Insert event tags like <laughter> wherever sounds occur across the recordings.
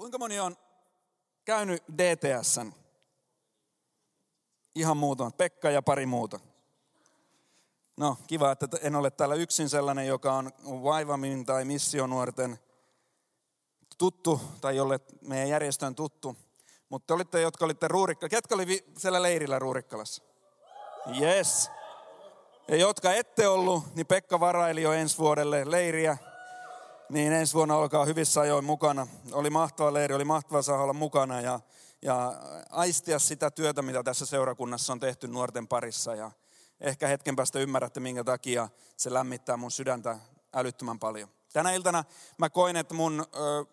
Kuinka moni on käynyt DTSn? Ihan muutama. Pekka ja pari muuta. No, kiva, että en ole täällä yksin sellainen, joka on vaivamin tai missionuorten tuttu, tai jolle meidän järjestön tuttu. Mutta te olitte, jotka olitte Ruurikka. Ketkä oli siellä leirillä Ruurikkalassa? Yes. Ja jotka ette ollut, niin Pekka varaili jo ensi vuodelle leiriä. Niin ensi vuonna olkaa hyvissä ajoin mukana. Oli mahtava leiri, oli mahtava saada olla mukana ja, ja aistia sitä työtä, mitä tässä seurakunnassa on tehty nuorten parissa. Ja ehkä hetken päästä ymmärrätte, minkä takia se lämmittää mun sydäntä älyttömän paljon. Tänä iltana mä koin, että mun, ö,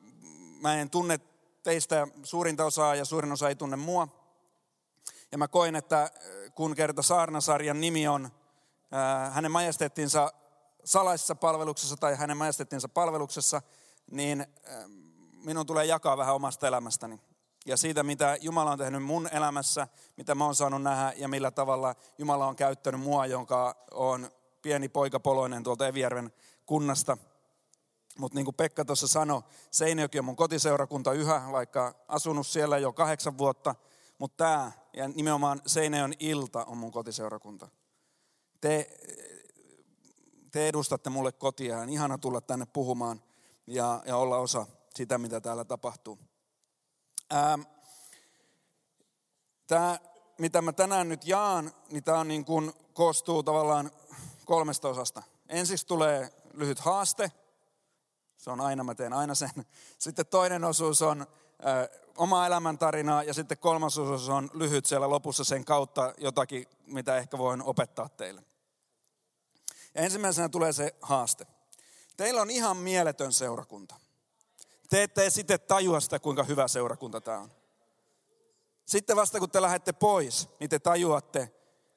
mä en tunne teistä suurinta osaa ja suurin osa ei tunne mua. Ja mä koin, että kun kerta Saarnasarjan nimi on hänen majestettinsa salaisessa palveluksessa tai hänen majestettinsa palveluksessa, niin minun tulee jakaa vähän omasta elämästäni. Ja siitä, mitä Jumala on tehnyt mun elämässä, mitä mä oon saanut nähdä ja millä tavalla Jumala on käyttänyt mua, jonka on pieni poika Poloinen tuolta Evijärven kunnasta. Mutta niin kuin Pekka tuossa sanoi, Seinäjoki on mun kotiseurakunta yhä, vaikka asunut siellä jo kahdeksan vuotta. Mutta tämä ja nimenomaan Seinäjoen ilta on mun kotiseurakunta. Te, te edustatte mulle kotia. On ihana tulla tänne puhumaan ja, ja olla osa sitä, mitä täällä tapahtuu. Ähm, tämä, mitä mä tänään nyt jaan, niin tämä on niin kuin, koostuu tavallaan kolmesta osasta. Ensiksi tulee lyhyt haaste. Se on aina, mä teen aina sen. <laughs> Sitten toinen osuus on äh, oma elämäntarina ja sitten kolmas osuus on lyhyt siellä lopussa sen kautta jotakin, mitä ehkä voin opettaa teille. Ja ensimmäisenä tulee se haaste. Teillä on ihan mieletön seurakunta. Te ette sitten tajua sitä, kuinka hyvä seurakunta tämä on. Sitten vasta kun te lähdette pois, niin te tajuatte,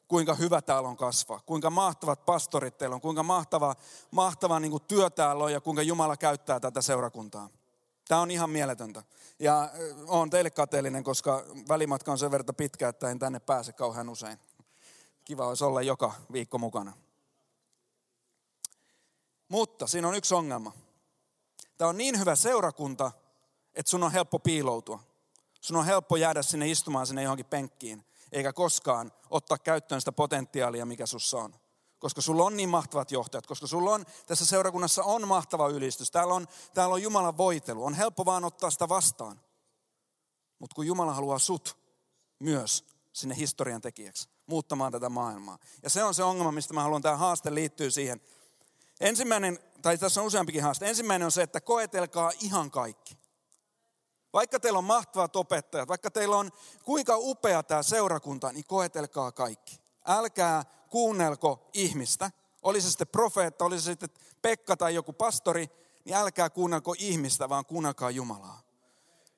kuinka hyvä täällä on kasvaa. Kuinka mahtavat pastorit teillä on, kuinka mahtava, mahtava niin kuin työ täällä on ja kuinka Jumala käyttää tätä seurakuntaa. Tämä on ihan mieletöntä. Ja olen teille kateellinen, koska välimatka on sen verran pitkä, että en tänne pääse kauhean usein. Kiva olisi olla joka viikko mukana. Mutta siinä on yksi ongelma. Tämä on niin hyvä seurakunta, että sun on helppo piiloutua. Sun on helppo jäädä sinne istumaan sinne johonkin penkkiin, eikä koskaan ottaa käyttöön sitä potentiaalia, mikä sussa on. Koska sulla on niin mahtavat johtajat, koska sulla on, tässä seurakunnassa on mahtava ylistys. Täällä on, täällä on Jumalan voitelu. On helppo vaan ottaa sitä vastaan. Mutta kun Jumala haluaa sut myös sinne historian tekijäksi, muuttamaan tätä maailmaa. Ja se on se ongelma, mistä mä haluan, tämä haaste liittyy siihen. Ensimmäinen, tai tässä on useampikin haaste. Ensimmäinen on se, että koetelkaa ihan kaikki. Vaikka teillä on mahtavat opettajat, vaikka teillä on kuinka upea tämä seurakunta, niin koetelkaa kaikki. Älkää kuunnelko ihmistä. Oli se sitten profeetta, oli se sitten Pekka tai joku pastori, niin älkää kuunnelko ihmistä, vaan kuunnelkaa Jumalaa.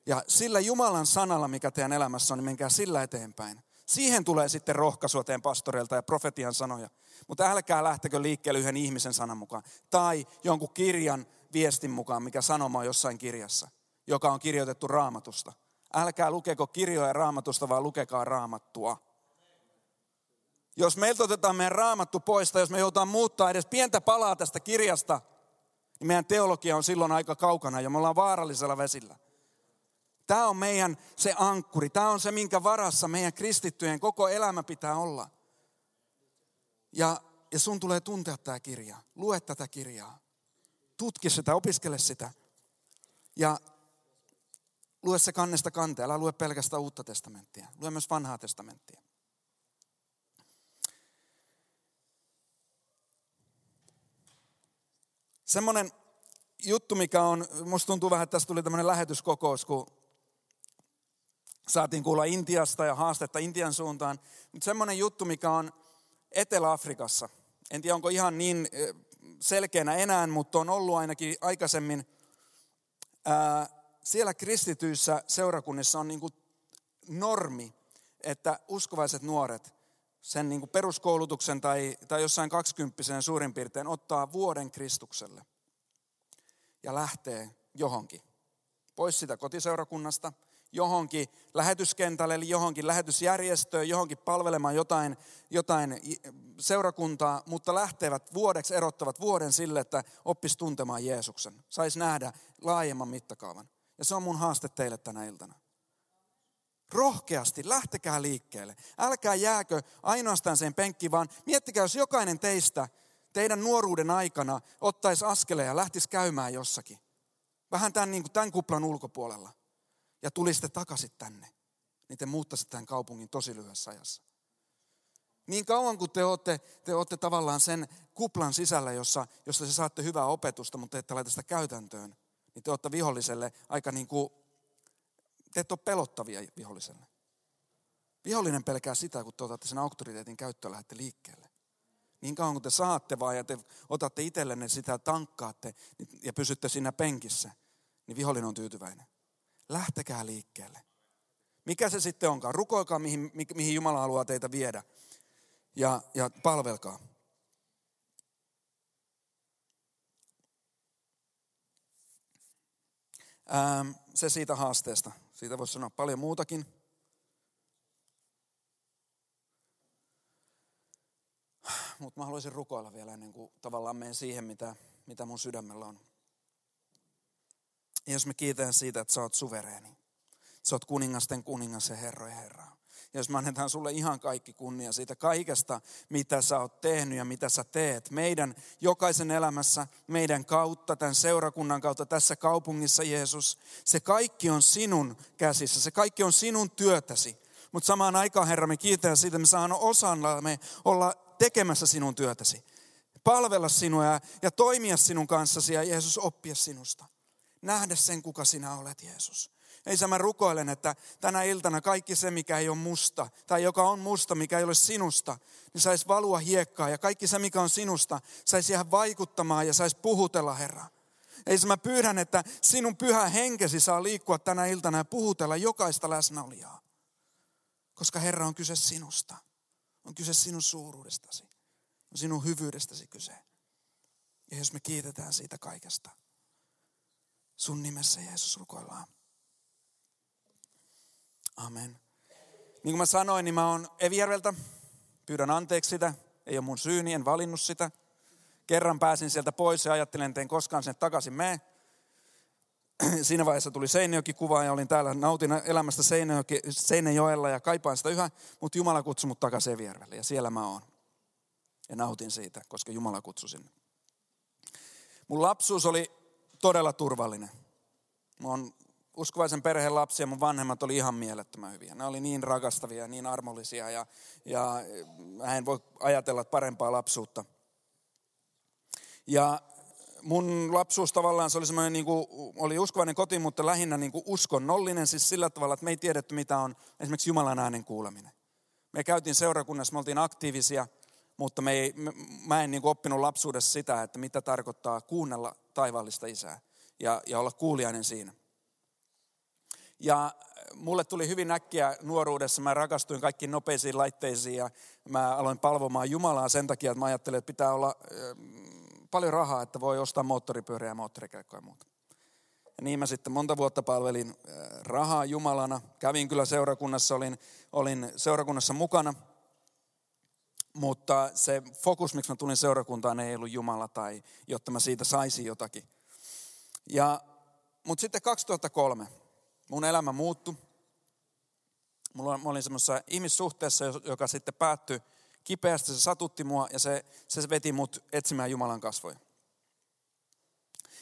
Ja sillä Jumalan sanalla, mikä teidän elämässä on, niin menkää sillä eteenpäin. Siihen tulee sitten rohkaisua teidän pastoreilta ja profetian sanoja. Mutta älkää lähtekö liikkeelle yhden ihmisen sanan mukaan. Tai jonkun kirjan viestin mukaan, mikä sanoma on jossain kirjassa, joka on kirjoitettu raamatusta. Älkää lukeko kirjoja raamatusta, vaan lukekaa raamattua. Jos meiltä otetaan meidän raamattu pois, tai jos me joudutaan muuttaa edes pientä palaa tästä kirjasta, niin meidän teologia on silloin aika kaukana ja me ollaan vaarallisella vesillä. Tämä on meidän se ankkuri. Tämä on se, minkä varassa meidän kristittyjen koko elämä pitää olla. Ja, ja sun tulee tuntea tämä kirja. Lue tätä kirjaa. Tutki sitä, opiskele sitä. Ja lue se kannesta kanteen. Älä lue pelkästään uutta testamenttia. Lue myös vanhaa testamenttia. Semmoinen juttu, mikä on, musta tuntuu vähän, että tässä tuli tämmöinen lähetyskokous, kun saatiin kuulla Intiasta ja haastetta Intian suuntaan. Mutta semmoinen juttu, mikä on Etelä-Afrikassa. En tiedä, onko ihan niin selkeänä enää, mutta on ollut ainakin aikaisemmin. Siellä kristityissä seurakunnissa on niin kuin normi, että uskovaiset nuoret sen niin kuin peruskoulutuksen tai, tai jossain kaksikymppisen suurin piirtein ottaa vuoden Kristukselle ja lähtee johonkin. Pois sitä kotiseurakunnasta, johonkin lähetyskentälle, eli johonkin lähetysjärjestöön, johonkin palvelemaan jotain, jotain seurakuntaa, mutta lähtevät vuodeksi, erottavat vuoden sille, että oppis tuntemaan Jeesuksen. Saisi nähdä laajemman mittakaavan. Ja se on mun haaste teille tänä iltana. Rohkeasti, lähtekää liikkeelle. Älkää jääkö ainoastaan sen penkki, vaan miettikää, jos jokainen teistä teidän nuoruuden aikana ottaisi askeleen ja lähtisi käymään jossakin. Vähän tämän, niin kuin tämän kuplan ulkopuolella. Ja tulisitte takaisin tänne. Niin te muuttaisitte tämän kaupungin tosi lyhyessä ajassa. Niin kauan kuin te olette, te olette tavallaan sen kuplan sisällä, jossa, jossa te saatte hyvää opetusta, mutta ette laita sitä käytäntöön, niin te olette viholliselle aika niin kuin, te ette ole pelottavia viholliselle. Vihollinen pelkää sitä, kun te otatte sen auktoriteetin käyttöön lähdette liikkeelle. Niin kauan kuin te saatte vaan ja te otatte itsellenne sitä, tankkaatte ja pysytte siinä penkissä, niin vihollinen on tyytyväinen. Lähtekää liikkeelle. Mikä se sitten onkaan? Rukoilkaa, mihin, mihin Jumala haluaa teitä viedä. Ja, ja palvelkaa. Ähm, se siitä haasteesta. Siitä voisi sanoa paljon muutakin. Mutta mä haluaisin rukoilla vielä ennen kuin tavallaan menen siihen, mitä, mitä mun sydämellä on. Ja jos me kiitän siitä, että sä oot suvereeni. Sä oot kuningasten kuningas ja herrojen herra. Ja jos me annetaan sulle ihan kaikki kunnia siitä kaikesta, mitä sä oot tehnyt ja mitä sä teet. Meidän jokaisen elämässä, meidän kautta, tämän seurakunnan kautta, tässä kaupungissa Jeesus. Se kaikki on sinun käsissä, se kaikki on sinun työtäsi. Mutta samaan aikaan, Herra, me kiitän siitä, me saan osalla me olla tekemässä sinun työtäsi. Palvella sinua ja, ja toimia sinun kanssasi ja Jeesus oppia sinusta. Nähdä sen, kuka sinä olet, Jeesus. Ei mä rukoilen, että tänä iltana kaikki se, mikä ei ole musta, tai joka on musta, mikä ei ole sinusta, niin saisi valua hiekkaa. Ja kaikki se, mikä on sinusta, saisi jäädä vaikuttamaan ja saisi puhutella, Herra. Ei mä pyydän, että sinun pyhä henkesi saa liikkua tänä iltana ja puhutella jokaista läsnäolijaa. Koska Herra on kyse sinusta. On kyse sinun suuruudestasi. On sinun hyvyydestäsi kyse. Ja jos me kiitetään siitä kaikesta. Sun nimessä Jeesus rukoillaan. Amen. Niin kuin mä sanoin, niin mä oon Evijärveltä. Pyydän anteeksi sitä. Ei ole mun syyni, en valinnut sitä. Kerran pääsin sieltä pois ja ajattelin, että en koskaan sen takaisin mene. <clears throat> Siinä vaiheessa tuli Seinäjoki-kuva ja olin täällä, nautin elämästä Seinäjoki, Seinäjoella ja kaipaan sitä yhä, mutta Jumala kutsui mut takaisin Evijärvelle ja siellä mä oon. Ja nautin siitä, koska Jumala kutsui sinne. Mun lapsuus oli todella turvallinen. Mä oon uskovaisen perheen lapsia, mun vanhemmat oli ihan mielettömän hyviä. Ne oli niin rakastavia ja niin armollisia ja, ja mä en voi ajatella parempaa lapsuutta. Ja mun lapsuus tavallaan se oli semmoinen, niin kuin, oli uskovainen koti, mutta lähinnä niin kuin uskonnollinen, siis sillä tavalla, että me ei tiedetty mitä on esimerkiksi Jumalan äänen kuuleminen. Me käytiin seurakunnassa, me oltiin aktiivisia, mutta me ei, me, mä en niin oppinut lapsuudessa sitä, että mitä tarkoittaa kuunnella taivaallista isää ja, ja olla kuulijainen siinä. Ja mulle tuli hyvin äkkiä nuoruudessa, mä rakastuin kaikkiin nopeisiin laitteisiin ja mä aloin palvomaan Jumalaa sen takia, että mä ajattelin, että pitää olla paljon rahaa, että voi ostaa moottoripyöriä ja moottorikelkkoja ja muuta. Ja niin mä sitten monta vuotta palvelin rahaa Jumalana. Kävin kyllä seurakunnassa, olin, olin seurakunnassa mukana. Mutta se fokus, miksi mä tulin seurakuntaan, ei ollut Jumala tai jotta mä siitä saisin jotakin. Ja, mutta sitten 2003 mun elämä muuttui. Mulla, mä olin semmoisessa ihmissuhteessa, joka sitten päättyi kipeästi, se satutti mua ja se, se veti mut etsimään Jumalan kasvoja.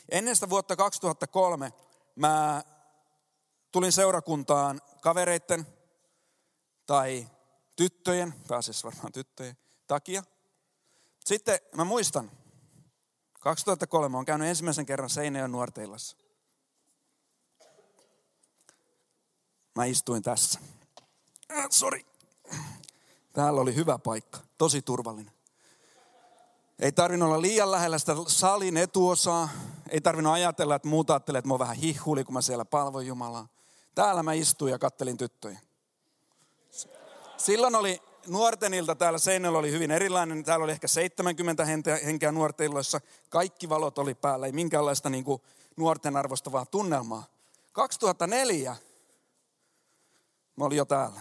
Ennen sitä vuotta 2003 mä tulin seurakuntaan kavereitten tai tyttöjen, pääasiassa varmaan tyttöjen takia. Sitten mä muistan, 2003 mä oon käynyt ensimmäisen kerran Seinäjön nuorteillassa. Mä istuin tässä. Äh, sorry. Täällä oli hyvä paikka, tosi turvallinen. Ei tarvinnut olla liian lähellä sitä salin etuosaa. Ei tarvinnut ajatella, että muut ajattelee, että mä oon vähän hihuli, kun mä siellä palvoin Jumalaa. Täällä mä istuin ja kattelin tyttöjä. Silloin oli nuorten ilta täällä seinällä oli hyvin erilainen. Täällä oli ehkä 70 henkeä nuorten illoissa. Kaikki valot oli päällä, ei minkäänlaista niin kuin nuorten arvostavaa tunnelmaa. 2004 mä olin jo täällä.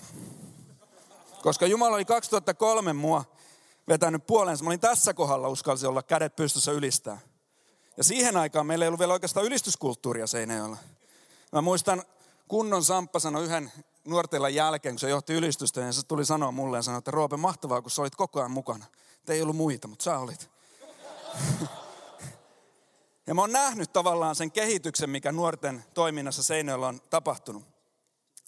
Koska Jumala oli 2003 mua vetänyt puolensa. Mä olin tässä kohdalla, uskalsin olla kädet pystyssä ylistää. Ja siihen aikaan meillä ei ollut vielä oikeastaan ylistyskulttuuria Seinäjoella. Mä muistan, kunnon Samppa sanoi yhden nuortella jälkeen, kun se johti ylistystä, ja se tuli sanoa mulle ja sanoi, että Roope, mahtavaa, kun sä olit koko ajan mukana. Te ei ollut muita, mutta sä olit. <laughs> ja mä oon nähnyt tavallaan sen kehityksen, mikä nuorten toiminnassa Seinäjoella on tapahtunut.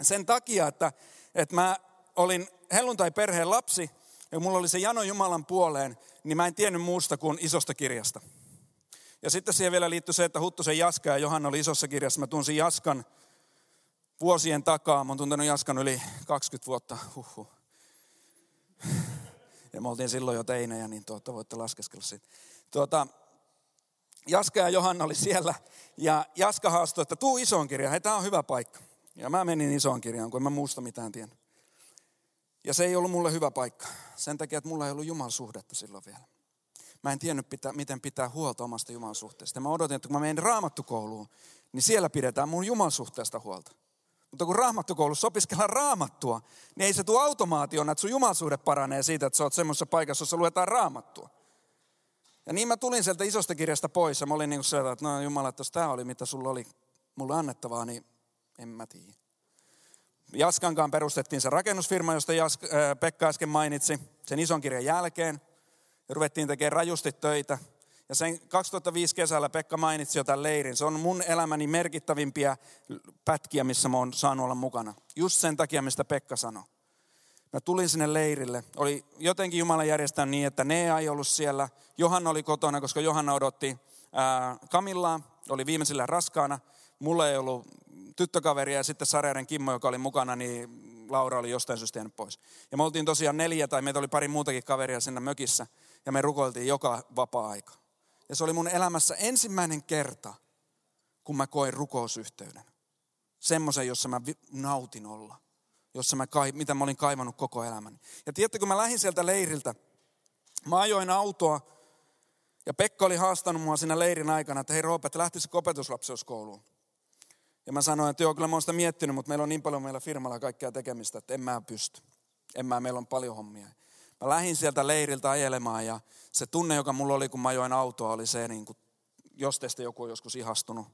Sen takia, että, että mä olin helluntai-perheen lapsi, ja mulla oli se jano Jumalan puoleen, niin mä en tiennyt muusta kuin isosta kirjasta. Ja sitten siihen vielä liittyy se, että Huttusen Jaska ja Johanna oli isossa kirjassa. Mä tunsin Jaskan vuosien takaa. Mä oon tuntenut Jaskan yli 20 vuotta. Huhhuh. Ja me oltiin silloin jo teinejä, niin tuota, voitte laskeskella siitä. Tuota, Jaska ja Johanna oli siellä ja Jaska haastoi, että tuu isoon kirjaan. Tämä on hyvä paikka. Ja mä menin isoon kirjaan, kun en mä muusta mitään tiennyt. Ja se ei ollut mulle hyvä paikka. Sen takia, että mulla ei ollut Jumalan suhdetta silloin vielä. Mä en tiennyt, pitää, miten pitää huolta omasta Jumalan suhteesta. Mä odotin, että kun mä menen raamattukouluun, niin siellä pidetään mun Jumalan suhteesta huolta. Mutta kun raamattukoulussa opiskellaan raamattua, niin ei se tule automaationa, että sun jumalsuhde paranee siitä, että sä oot semmoisessa paikassa, jossa luetaan raamattua. Ja niin mä tulin sieltä isosta kirjasta pois ja mä olin niin kuin sieltä, että no Jumala, että jos tämä oli mitä sulla oli mulle annettavaa, niin en mä tiedä. Jaskankaan perustettiin se rakennusfirma, josta Jask, äh, Pekka äsken mainitsi, sen ison kirjan jälkeen. Ja ruvettiin tekemään rajusti töitä. Ja sen 2005 kesällä Pekka mainitsi jo tämän leirin. Se on mun elämäni merkittävimpiä pätkiä, missä mä oon saanut olla mukana. Just sen takia, mistä Pekka sanoi. Mä tulin sinne leirille. Oli jotenkin Jumala järjestänyt niin, että ne ei ollut siellä. Johanna oli kotona, koska Johanna odotti ää, Kamillaa. Oli viimeisillä raskaana. Mulla ei ollut tyttökaveria ja sitten Sarjaren Kimmo, joka oli mukana, niin Laura oli jostain syystä jäänyt pois. Ja me oltiin tosiaan neljä tai meitä oli pari muutakin kaveria siinä mökissä ja me rukoiltiin joka vapaa-aika. Ja se oli mun elämässä ensimmäinen kerta, kun mä koin rukousyhteyden. Semmoisen, jossa mä nautin olla. Jossa mä, mitä mä olin kaivannut koko elämäni. Ja tiedätte, kun mä lähdin sieltä leiriltä, mä ajoin autoa ja Pekka oli haastanut mua siinä leirin aikana, että hei Roope, että lähtisikö opetuslapseuskouluun. Ja mä sanoin, että joo, kyllä mä oon sitä miettinyt, mutta meillä on niin paljon meillä firmalla kaikkea tekemistä, että en mä pysty. En mä, meillä on paljon hommia. Mä lähdin sieltä leiriltä ajelemaan ja se tunne, joka mulla oli, kun mä ajoin autoa, oli se, niin kuin, jos teistä joku on joskus ihastunut,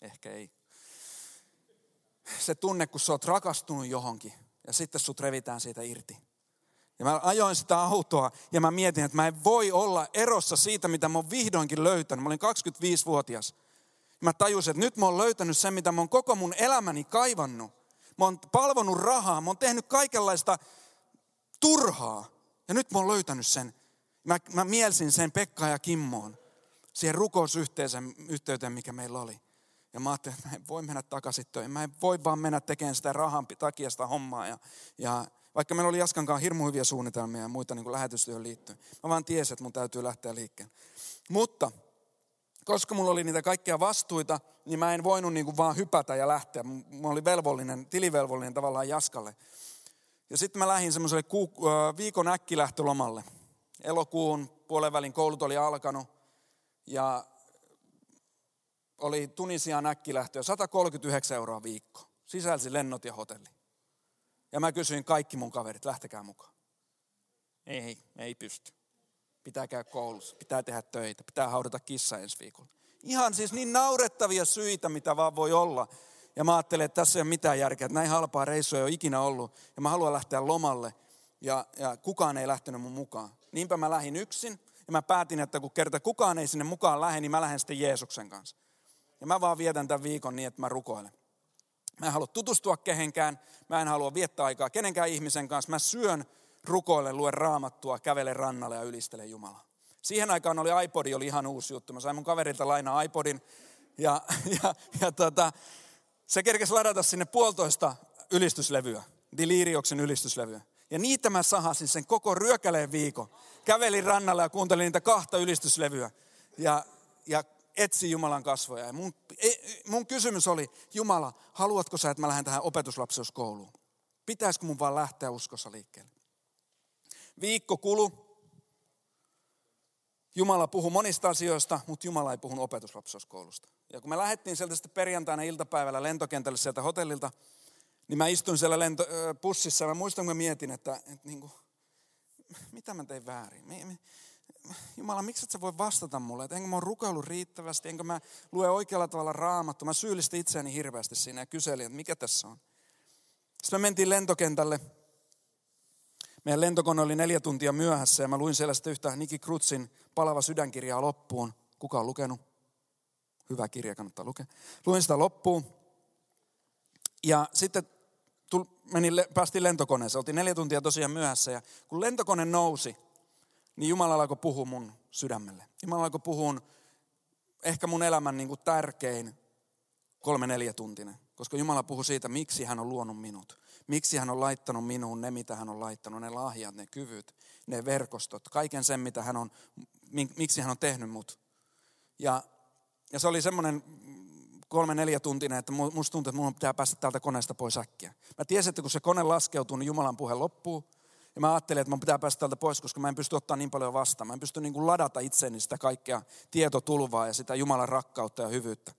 ehkä ei. Se tunne, kun sä oot rakastunut johonkin ja sitten sut revitään siitä irti. Ja mä ajoin sitä autoa ja mä mietin, että mä en voi olla erossa siitä, mitä mä oon vihdoinkin löytänyt. Mä olin 25-vuotias. Mä tajusin, että nyt mä oon löytänyt sen, mitä mä oon koko mun elämäni kaivannut. Mä oon palvonut rahaa, mä oon tehnyt kaikenlaista turhaa. Ja nyt mä oon löytänyt sen. Mä, mä mielsin sen Pekka ja Kimmoon. Siihen rukousyhteyteen, mikä meillä oli. Ja mä ajattelin, että mä en voi mennä takaisin töihin. Mä en voi vaan mennä tekemään sitä rahan takia sitä hommaa. Ja, ja vaikka meillä oli Jaskankaan hirmu hyviä suunnitelmia ja muita niin lähetystyöhön liittyen. Mä vaan tiesin, että mun täytyy lähteä liikkeelle. Mutta koska mulla oli niitä kaikkia vastuita, niin mä en voinut niin kuin vaan hypätä ja lähteä. Mä olin velvollinen, tilivelvollinen tavallaan Jaskalle. Ja sitten mä lähdin semmoiselle viikon äkkilähtölomalle. Elokuun puolen välin koulut oli alkanut ja oli Tunisiaan äkkilähtö 139 euroa viikko. Sisälsi lennot ja hotelli. Ja mä kysyin kaikki mun kaverit, lähtekää mukaan. Ei, ei pysty pitää käydä koulussa, pitää tehdä töitä, pitää haudata kissa ensi viikolla. Ihan siis niin naurettavia syitä, mitä vaan voi olla. Ja mä ajattelin, että tässä ei ole mitään järkeä, että näin halpaa reissua ei ole ikinä ollut. Ja mä haluan lähteä lomalle. Ja, ja kukaan ei lähtenyt mun mukaan. Niinpä mä lähdin yksin. Ja mä päätin, että kun kerta kukaan ei sinne mukaan lähde, niin mä lähden sitten Jeesuksen kanssa. Ja mä vaan vietän tämän viikon niin, että mä rukoilen. Mä en halua tutustua kehenkään. Mä en halua viettää aikaa kenenkään ihmisen kanssa. Mä syön rukoile, lue raamattua, kävele rannalle ja ylistele Jumalaa. Siihen aikaan oli iPodi, oli ihan uusi juttu. Mä sain mun kaverilta lainaa iPodin ja, <laughs> ja, ja tota, se kerkesi ladata sinne puolitoista ylistyslevyä, Delirioksen ylistyslevyä. Ja niitä mä sahasin sen koko ryökäleen viikon. Kävelin rannalle ja kuuntelin niitä kahta ylistyslevyä. Ja, ja etsi Jumalan kasvoja. Ja mun, e, mun kysymys oli, Jumala, haluatko sä, että mä lähden tähän opetuslapseuskouluun? Pitäisikö mun vaan lähteä uskossa liikkeelle? Viikko kulu. Jumala puhui monista asioista, mutta Jumala ei puhunut opetuslapsoskoulusta. Ja kun me lähdettiin sieltä sitten perjantaina iltapäivällä lentokentälle sieltä hotellilta, niin mä istuin siellä lento, pussissa ja mä muistan, kun mä mietin, että, että niin kuin, mitä mä tein väärin. Jumala, miksi et sä voi vastata mulle? Että enkö mä oon rukoillut riittävästi, enkö mä lue oikealla tavalla raamattu. Mä syyllistin itseäni hirveästi siinä ja kyselin, että mikä tässä on. Sitten me mentiin lentokentälle. Meidän lentokone oli neljä tuntia myöhässä ja mä luin siellä sitten yhtä Niki Krutsin palava sydänkirjaa loppuun. Kuka on lukenut? Hyvä kirja, kannattaa lukea. Luin sitä loppuun. Ja sitten tuli, menin, päästiin lentokoneeseen. Oltiin neljä tuntia tosiaan myöhässä. Ja kun lentokone nousi, niin Jumala alkoi puhua mun sydämelle. Jumala alkoi puhua ehkä mun elämän niin kuin tärkein kolme neljä tuntinen. Koska Jumala puhui siitä, miksi hän on luonut minut. Miksi hän on laittanut minuun ne, mitä hän on laittanut, ne lahjat, ne kyvyt, ne verkostot, kaiken sen, mitä hän on, miksi hän on tehnyt mut. Ja, ja se oli semmoinen kolme neljä tuntinen, että musta tuntuu, että mun pitää päästä täältä koneesta pois äkkiä. Mä tiesin, että kun se kone laskeutuu, niin Jumalan puhe loppuu. Ja mä ajattelin, että mun pitää päästä täältä pois, koska mä en pysty ottaa niin paljon vastaan. Mä en pysty niin kuin ladata itseäni sitä kaikkea tietotulvaa ja sitä Jumalan rakkautta ja hyvyyttä.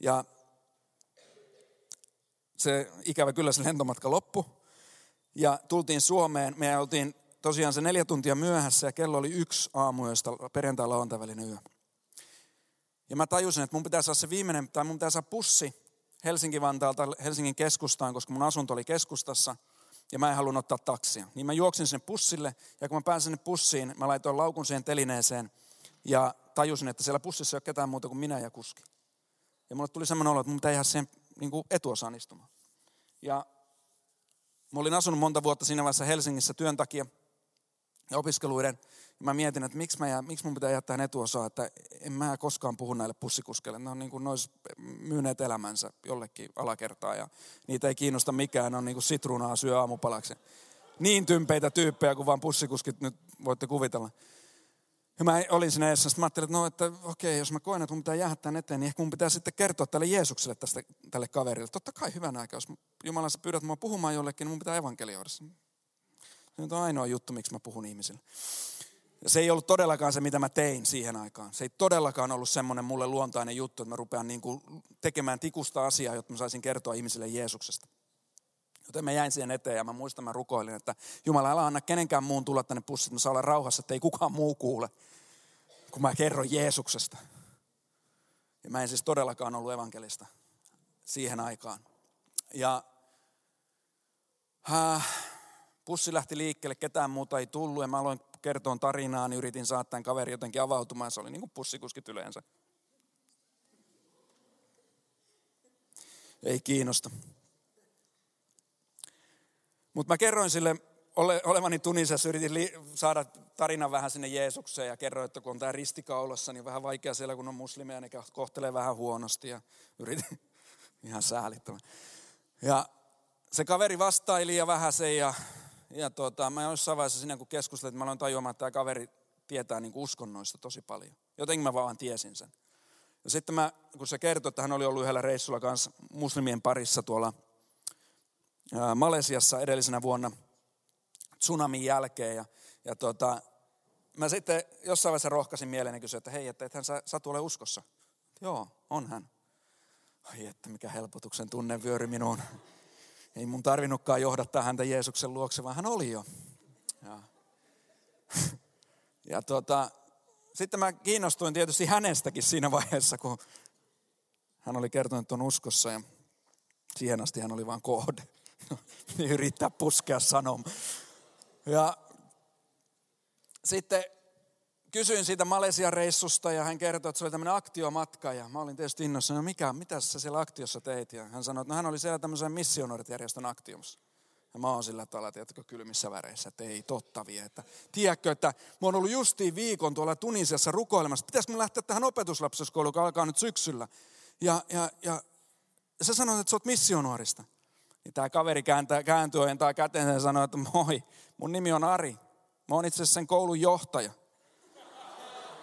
Ja se ikävä kyllä se lentomatka loppu. Ja tultiin Suomeen. Me oltiin tosiaan se neljä tuntia myöhässä ja kello oli yksi josta perjantai lauantai välinen yö. Ja mä tajusin, että mun pitää saada se viimeinen, tai mun pitää saada pussi Helsinki-Vantaalta Helsingin keskustaan, koska mun asunto oli keskustassa ja mä en halunnut ottaa taksia. Niin mä juoksin sinne pussille ja kun mä pääsin sinne pussiin, mä laitoin laukun siihen telineeseen ja tajusin, että siellä pussissa ei ole ketään muuta kuin minä ja kuski. Ja mulle tuli semmoinen olo, että mun pitää jäädä siihen niin etuosaan istumaan. Ja mä olin asunut monta vuotta siinä vaiheessa Helsingissä työn takia ja opiskeluiden. Mä mietin, että miksi, mä miksi mun pitää jättää etuosaa, että en mä koskaan puhu näille pussikuskeille. Ne on niin kuin, ne myyneet elämänsä jollekin alakertaa ja niitä ei kiinnosta mikään. Ne on niin kuin sitruunaa syö aamupalaksi. Niin tympeitä tyyppejä kuin vaan pussikuskit nyt voitte kuvitella. Ja mä olin siinä edessä, mä ajattelin, että no, että okei, jos mä koen, että mun pitää jäädä tänne eteen, niin ehkä mun pitää sitten kertoa tälle Jeesukselle tästä, tälle kaverille. Totta kai hyvän aikaa, jos Jumala sä pyydät mua puhumaan jollekin, niin mun pitää evankelioida. Se on ainoa juttu, miksi mä puhun ihmisille. Ja se ei ollut todellakaan se, mitä mä tein siihen aikaan. Se ei todellakaan ollut semmoinen mulle luontainen juttu, että mä rupean niin kuin tekemään tikusta asiaa, jotta mä saisin kertoa ihmisille Jeesuksesta. Joten mä jäin siihen eteen ja mä muistan, mä rukoilin, että Jumala, älä anna kenenkään muun tulla tänne pussiin, että mä saan olla rauhassa, että ei kukaan muu kuule, kun mä kerron Jeesuksesta. Ja mä en siis todellakaan ollut evankelista siihen aikaan. Ja äh, pussi lähti liikkeelle, ketään muuta ei tullut ja mä aloin kertoa tarinaa, niin yritin saattaa kaveri jotenkin avautumaan. Se oli niin kuin pussikuskit yleensä. Ei kiinnosta. Mutta mä kerroin sille ole, olevani Tunisessa, yritin li, saada tarinan vähän sinne Jeesukseen ja kerroin, että kun on tämä ristikaulassa, niin vähän vaikea siellä, kun on muslimeja, ne kohtelee vähän huonosti ja yritin <laughs> ihan säälittämään. Ja se kaveri vastaili ja vähän se ja, ja tuota, mä jossain vaiheessa sinne kun keskustelin, että mä aloin tajuamaan, että tämä kaveri tietää niin uskonnoista tosi paljon. Jotenkin mä vaan tiesin sen. Ja sitten mä, kun se kertoi, että hän oli ollut yhdellä reissulla kanssa muslimien parissa tuolla Malesiassa edellisenä vuonna tsunamin jälkeen. Ja, ja tota, mä sitten jossain vaiheessa rohkaisin mieleni kysyä, että hei, että ethän sä Satu ole uskossa. Joo, on hän. Ai että mikä helpotuksen tunne vyöri minuun. Ei mun tarvinnutkaan johdattaa häntä Jeesuksen luokse, vaan hän oli jo. Ja, <laughs> ja tota, sitten mä kiinnostuin tietysti hänestäkin siinä vaiheessa, kun hän oli kertonut, että on uskossa. Ja siihen asti hän oli vain kohde. <laughs> yrittää puskea sanomaan. Ja sitten kysyin siitä Malesian reissusta ja hän kertoi, että se oli tämmöinen aktiomatka ja mä olin tietysti innossa, no mikä, mitä sä siellä aktiossa teit? Ja hän sanoi, että no hän oli siellä tämmöisen missionarit-järjestön aktiossa. Ja mä oon sillä tavalla, tiedätkö, kylmissä väreissä, että ei totta vie. Että, tiedätkö, että mä oon ollut justiin viikon tuolla Tunisiassa rukoilemassa. Pitäisikö mä lähteä tähän opetuslapsiskouluun, joka alkaa nyt syksyllä. Ja, ja, ja, ja sä sanoit, että sä oot missionuorista. Niin tämä kaveri kääntää, kääntyy ojentaa käteen ja sanoo, että moi, mun nimi on Ari. Mä oon itse asiassa sen koulun johtaja.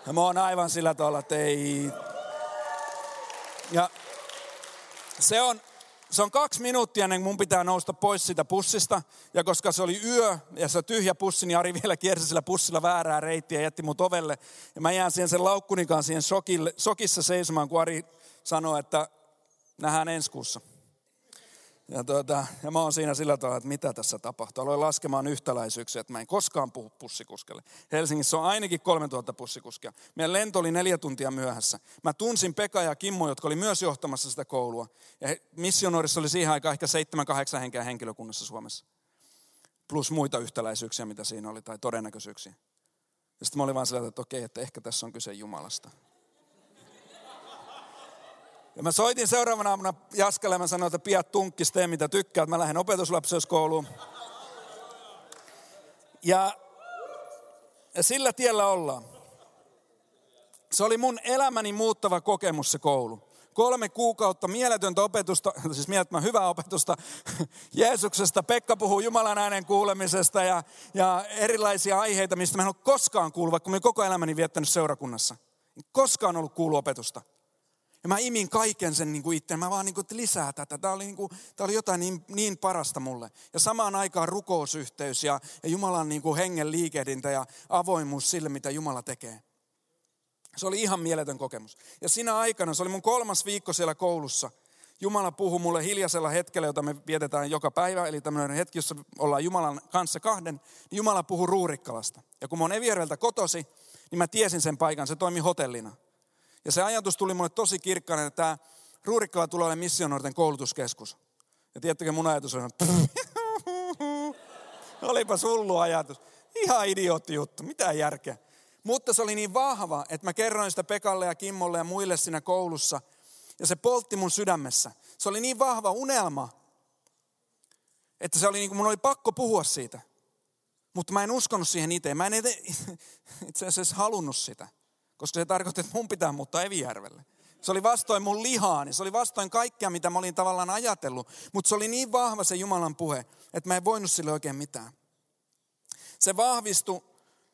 Ja mä oon aivan sillä tavalla, että ei... Ja se on, se on kaksi minuuttia ennen kuin mun pitää nousta pois siitä pussista. Ja koska se oli yö ja se tyhjä pussi, niin Ari vielä kiersi sillä pussilla väärää reittiä ja jätti mut ovelle. Ja mä jään siihen sen laukkunikaan siihen sokille, sokissa seisomaan, kun Ari sanoi, että nähdään ensi kuussa. Ja, tuota, ja mä oon siinä sillä tavalla, että mitä tässä tapahtuu. Aloin laskemaan yhtäläisyyksiä, että mä en koskaan puhu pussikuskelle. Helsingissä on ainakin 3000 pussikuskia. Meidän lento oli neljä tuntia myöhässä. Mä tunsin Pekka ja Kimmo, jotka oli myös johtamassa sitä koulua. Ja missionuorissa oli siihen aikaan ehkä 7-8 henkeä henkilökunnassa Suomessa. Plus muita yhtäläisyyksiä, mitä siinä oli, tai todennäköisyyksiä. Ja sitten mä olin vaan sillä, että okei, että ehkä tässä on kyse Jumalasta. Ja mä soitin seuraavana aamuna Jaskalle ja mä sanoin, että piat tunkkis, tee mitä tykkäät. Mä lähden opetuslapseuskouluun. Ja, ja sillä tiellä ollaan. Se oli mun elämäni muuttava kokemus se koulu. Kolme kuukautta mieletöntä opetusta, <laughs> siis mielettömän hyvää opetusta <laughs> Jeesuksesta. Pekka puhuu Jumalan äänen kuulemisesta ja, ja erilaisia aiheita, mistä mä en ole koskaan kuullut, vaikka mä koko elämäni viettänyt seurakunnassa. koskaan ollut kuullut opetusta. Ja mä imin kaiken sen niin kuin itse. Mä vaan niin kuin, lisää tätä. Tämä oli, niin kuin, tämä oli jotain niin, niin parasta mulle. Ja samaan aikaan rukousyhteys ja, ja Jumalan niin kuin hengen liikehdintä ja avoimuus sille, mitä Jumala tekee. Se oli ihan mieletön kokemus. Ja siinä aikana, se oli mun kolmas viikko siellä koulussa, Jumala puhui mulle hiljaisella hetkellä, jota me vietetään joka päivä, eli tämmöinen hetki, jossa ollaan Jumalan kanssa kahden, niin Jumala puhui Ruurikkalasta. Ja kun mä oon Evijärveltä kotosi, niin mä tiesin sen paikan, se toimi hotellina. Ja se ajatus tuli mulle tosi kirkkaana, että tämä Ruurikkala tulee olemaan missionuorten koulutuskeskus. Ja tiedättekö, mun ajatus on, <laughs> olipa hullu ajatus. Ihan idiootti juttu, mitä järkeä. Mutta se oli niin vahva, että mä kerroin sitä Pekalle ja Kimmolle ja muille siinä koulussa. Ja se poltti mun sydämessä. Se oli niin vahva unelma, että se oli niin kuin mun oli pakko puhua siitä. Mutta mä en uskonut siihen itse. Mä en <laughs> itse asiassa halunnut sitä. Koska se tarkoitti, että mun pitää muuttaa Evijärvelle. Se oli vastoin mun lihaani, se oli vastoin kaikkea, mitä mä olin tavallaan ajatellut. Mutta se oli niin vahva se Jumalan puhe, että mä en voinut sille oikein mitään. Se vahvistui,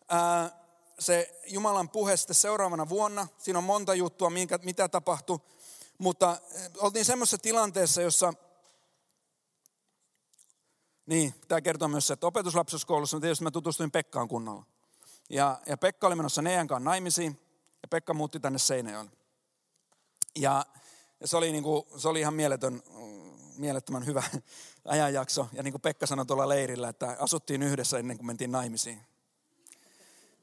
ää, se Jumalan puhe sitten seuraavana vuonna. Siinä on monta juttua, minkä, mitä tapahtui. Mutta oltiin semmoisessa tilanteessa, jossa niin, tämä kertoo myös se, että opetuslapsuskoulussa tietysti mä tutustuin Pekkaan kunnolla. Ja, ja Pekka oli menossa Neijan kanssa naimisiin. Pekka muutti tänne Seinäjoelle. Ja, ja se, oli niin kuin, se oli ihan mieletön, mielettömän hyvä <laughs> ajanjakso. Ja niin kuin Pekka sanoi tuolla leirillä, että asuttiin yhdessä ennen kuin mentiin naimisiin.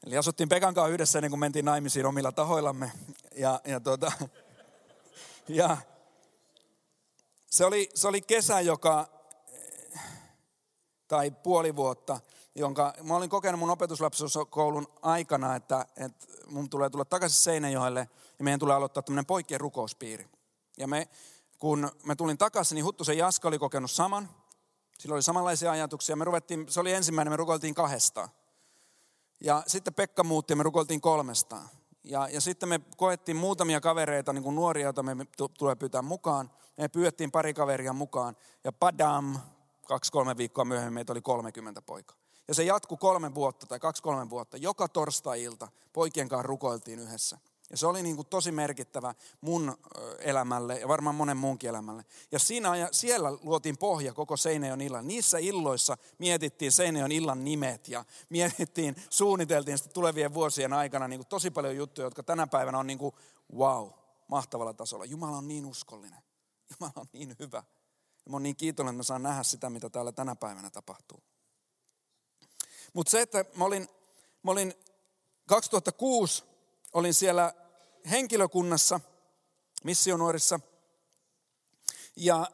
Eli asuttiin Pekan kanssa yhdessä ennen kuin mentiin naimisiin omilla tahoillamme. Ja, ja, tuota, <laughs> ja se, oli, se oli kesä, joka, tai puoli vuotta, jonka mä olin kokenut mun opetuslapsuuskoulun aikana, että, että mun tulee tulla takaisin Seinäjoelle ja meidän tulee aloittaa tämmöinen poikien rukouspiiri. Ja me, kun mä tulin takaisin, niin Huttusen Jaska oli kokenut saman. Sillä oli samanlaisia ajatuksia. Me ruvettiin, se oli ensimmäinen, me rukoiltiin kahdestaan. Ja sitten Pekka muutti ja me rukoiltiin kolmestaan. Ja, ja sitten me koettiin muutamia kavereita, niin kuin nuoria, joita me tulee pyytää mukaan. Me pyydettiin pari kaveria mukaan. Ja padam, kaksi-kolme viikkoa myöhemmin meitä oli 30 poikaa. Ja se jatkui kolme vuotta tai kaksi-kolme vuotta. Joka torstai-ilta poikien kanssa rukoiltiin yhdessä. Ja se oli niin kuin tosi merkittävä mun elämälle ja varmaan monen muunkin elämälle. Ja siinä ja siellä luotiin pohja koko Seinäjoen illan. Niissä illoissa mietittiin Seinäjoen illan nimet ja mietittiin, suunniteltiin sitten tulevien vuosien aikana niin kuin tosi paljon juttuja, jotka tänä päivänä on niin kuin wow, mahtavalla tasolla. Jumala on niin uskollinen. Jumala on niin hyvä. Ja mä oon niin kiitollinen, että mä saan nähdä sitä, mitä täällä tänä päivänä tapahtuu. Mutta se, että mä olin, mä olin 2006 olin siellä henkilökunnassa, missionuorissa. Ja,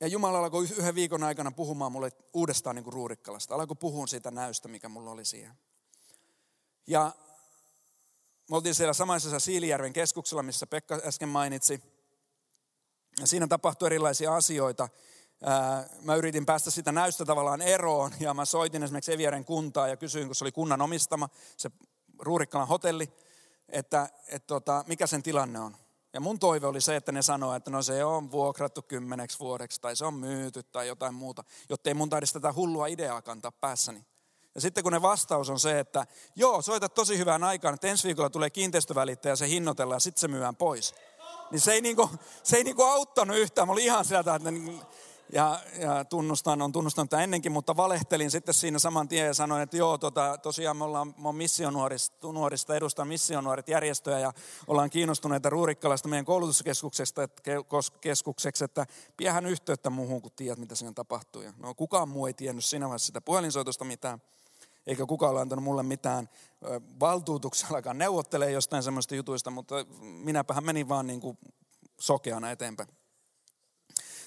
ja Jumala alkoi yhden viikon aikana puhumaan mulle uudestaan niin kuin Ruurikkalasta. Alkoi puhua siitä näystä, mikä mulla oli siihen. Ja me oltiin siellä samaisessa Siilijärven keskuksella, missä Pekka äsken mainitsi. Ja siinä tapahtui erilaisia asioita mä yritin päästä sitä näystä tavallaan eroon ja mä soitin esimerkiksi Evieren kuntaa ja kysyin, kun se oli kunnan omistama, se Ruurikkalan hotelli, että, että tota, mikä sen tilanne on. Ja mun toive oli se, että ne sanoo, että no se on vuokrattu kymmeneksi vuodeksi tai se on myyty tai jotain muuta, jotta ei mun taidisi tätä hullua ideaa kantaa päässäni. Ja sitten kun ne vastaus on se, että joo, soita tosi hyvään aikaan, että ensi viikolla tulee kiinteistövälittäjä, se hinnoitellaan ja sitten se myydään pois. Niin se ei, niinku, se ei niinku auttanut yhtään. Mä olin ihan sieltä, että niinku, Ja, ja tunnustan, on tunnustanut tätä ennenkin, mutta valehtelin sitten siinä saman tien ja sanoin, että joo, tota, tosiaan me ollaan me missionuorista, nuorista, edustan missionuoret järjestöjä ja ollaan kiinnostuneita Ruurikkalaista meidän koulutuskeskuksesta, että, keskukseksi, että piehän yhteyttä muuhun, kun tiedät, mitä siinä tapahtuu. Ja no, kukaan muu ei tiennyt siinä vaiheessa sitä puhelinsoitosta mitään, eikä kukaan ole antanut mulle mitään valtuutuksellakaan neuvottelee jostain semmoista jutuista, mutta minäpähän menin vaan niin kuin sokeana eteenpäin.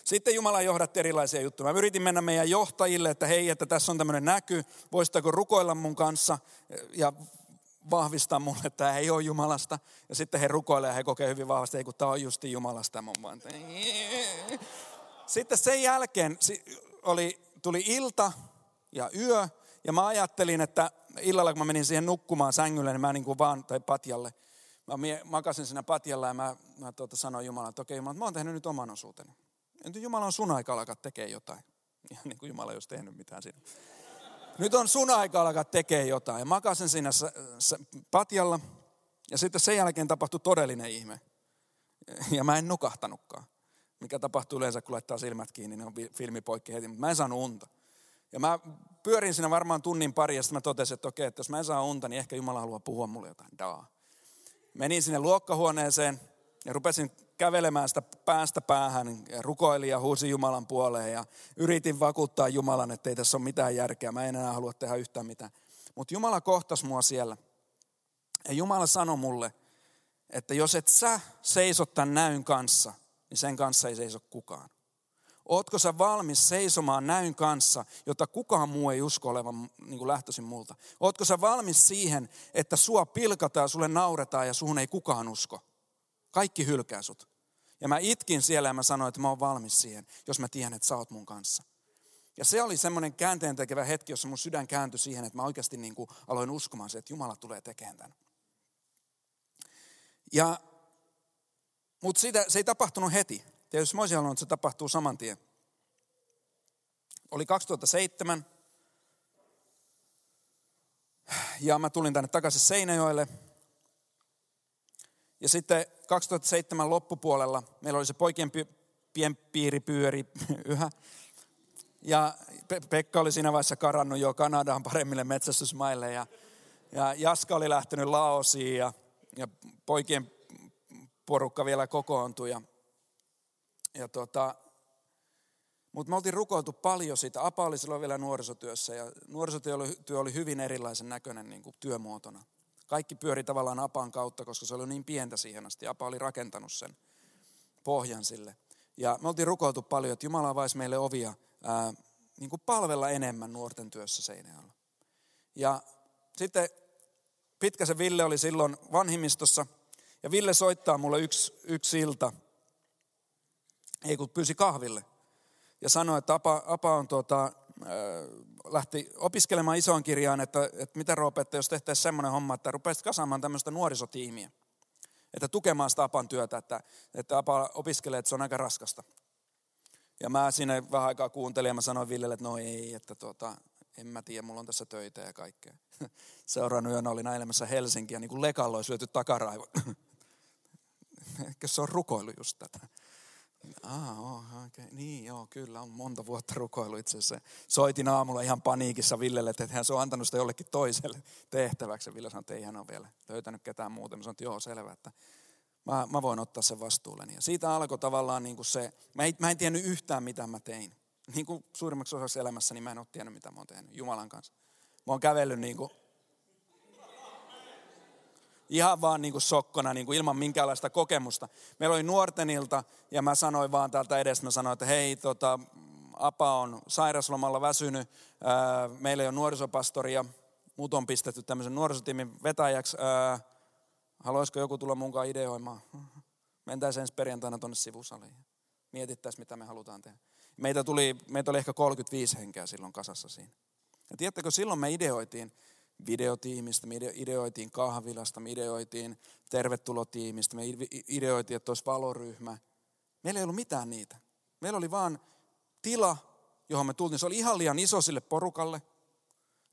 Sitten Jumala johdatti erilaisia juttuja. Mä yritin mennä meidän johtajille, että hei, että tässä on tämmöinen näky, voisitteko rukoilla mun kanssa ja vahvistaa mulle, että tämä ei ole Jumalasta. Ja sitten he rukoilevat ja he kokee hyvin vahvasti, että tämä on justi Jumalasta. Mun vaan. Sitten sen jälkeen oli, tuli ilta ja yö, ja mä ajattelin, että illalla kun mä menin siihen nukkumaan sängylle, niin mä niin kuin vaan, tai patjalle, mä makasin siinä patjalla ja mä, mä tuota sanoin Jumalalle, että okei Jumala, mä oon tehnyt nyt oman osuuteni. Nyt Jumala on sun aika alkaa tekee jotain. Ihan niin kuin Jumala ei olisi tehnyt mitään siinä. Nyt on sun aika alkaa tekee jotain. Makasin siinä patjalla. Ja sitten sen jälkeen tapahtui todellinen ihme. Ja mä en nukahtanutkaan. Mikä tapahtuu yleensä, kun laittaa silmät kiinni, niin on filmi poikki heti. Mutta mä en saanut unta. Ja mä pyörin siinä varmaan tunnin pari ja sitten mä totesin, että okei, että jos mä en saa unta, niin ehkä Jumala haluaa puhua mulle jotain. Daa. Menin sinne luokkahuoneeseen ja rupesin kävelemään sitä päästä päähän ja rukoilin ja huusin Jumalan puoleen ja yritin vakuuttaa Jumalan, että ei tässä ole mitään järkeä, mä en enää halua tehdä yhtään mitään. Mutta Jumala kohtasi mua siellä. Ja Jumala sanoi mulle, että jos et sä seisot tämän näyn kanssa, niin sen kanssa ei seiso kukaan. Ootko sä valmis seisomaan näyn kanssa, jota kukaan muu ei usko olevan niin kuin lähtöisin multa? Ootko sä valmis siihen, että sua pilkataan, sulle nauretaan ja suhun ei kukaan usko? Kaikki hylkää sut. Ja mä itkin siellä ja mä sanoin, että mä oon valmis siihen, jos mä tiedän, että sä oot mun kanssa. Ja se oli semmoinen käänteen tekevä hetki, jossa mun sydän kääntyi siihen, että mä oikeasti niin kuin aloin uskomaan se, että Jumala tulee tekemään tämän. Ja, mutta siitä, se ei tapahtunut heti. Tietysti mä olisin halunnut, että se tapahtuu saman tien. Oli 2007. Ja mä tulin tänne takaisin Seinäjoelle. Ja sitten 2007 loppupuolella meillä oli se poikien pienpiiri pyöri <laughs> yhä. Ja Pekka oli siinä vaiheessa karannut jo Kanadaan paremmille metsästysmaille ja, ja Jaska oli lähtenyt Laosiin ja, ja poikien porukka vielä kokoontui. Ja, ja tota, mutta me oltiin rukoiltu paljon siitä. Apa oli silloin vielä nuorisotyössä ja nuorisotyö oli, työ oli hyvin erilaisen näköinen niin kuin työmuotona. Kaikki pyöri tavallaan Apan kautta, koska se oli niin pientä siihen asti. Apa oli rakentanut sen pohjan sille. Ja me oltiin rukoiltu paljon, että Jumala avaisi meille ovia ää, niin kuin palvella enemmän nuorten työssä Seinäjällä. Ja sitten Pitkäsen Ville oli silloin vanhimmistossa. Ja Ville soittaa mulle yksi, yksi ilta, ei kun pyysi kahville. Ja sanoi, että Apa, Apa on tuota, lähti opiskelemaan isoon kirjaan, että, että mitä Roope, että jos tehtäisiin semmoinen homma, että rupeisit kasaamaan tämmöistä nuorisotiimiä. Että tukemaan sitä Apan työtä, että, että Apa opiskelee, että se on aika raskasta. Ja mä sinne vähän aikaa kuuntelin ja mä sanoin Villelle, että no ei, että tuota, en mä tiedä, mulla on tässä töitä ja kaikkea. <laughs> Seuraavana yönä olin ailemassa Helsinkiä, niin kuin lekalla olisi lyöty takaraivo. <laughs> Ehkä se on rukoilu just tätä. Ah, oh, okay. Niin, joo, kyllä on monta vuotta rukoilu itse asiassa. Soitin aamulla ihan paniikissa Villelle, että hän se on antanut sitä jollekin toiselle tehtäväksi. Ja Ville sanoi, että ei hän ole vielä löytänyt ketään muuta. Mä sanoin, että joo, selvä, että mä, mä voin ottaa sen vastuulleni. Ja siitä alkoi tavallaan niin kuin se, mä en, mä en tiennyt yhtään mitä mä tein. Niin kuin suurimmaksi osaksi elämässä, niin mä en ole tiennyt mitä mä oon tehnyt Jumalan kanssa. Mä oon kävellyt niin kuin ihan vaan niin kuin sokkona, niin kuin ilman minkäänlaista kokemusta. Meillä oli nuorten ilta ja mä sanoin vaan täältä edestä, mä sanoin, että hei, tota, Apa on sairaslomalla väsynyt, meillä ei ole nuorisopastoria, muut on pistetty tämmöisen nuorisotiimin vetäjäksi. Haluaisiko joku tulla mukaan ideoimaan? <laughs> Mentäisiin ensi perjantaina tuonne sivusaliin. Mietittäisiin, mitä me halutaan tehdä. Meitä, tuli, meitä oli ehkä 35 henkeä silloin kasassa siinä. Ja tiedättekö, silloin me ideoitiin, videotiimistä, me ideoitiin kahvilasta, me ideoitiin tervetulotiimistä, me ideoitiin, että olisi valoryhmä. Meillä ei ollut mitään niitä. Meillä oli vaan tila, johon me tultiin. Se oli ihan liian iso sille porukalle.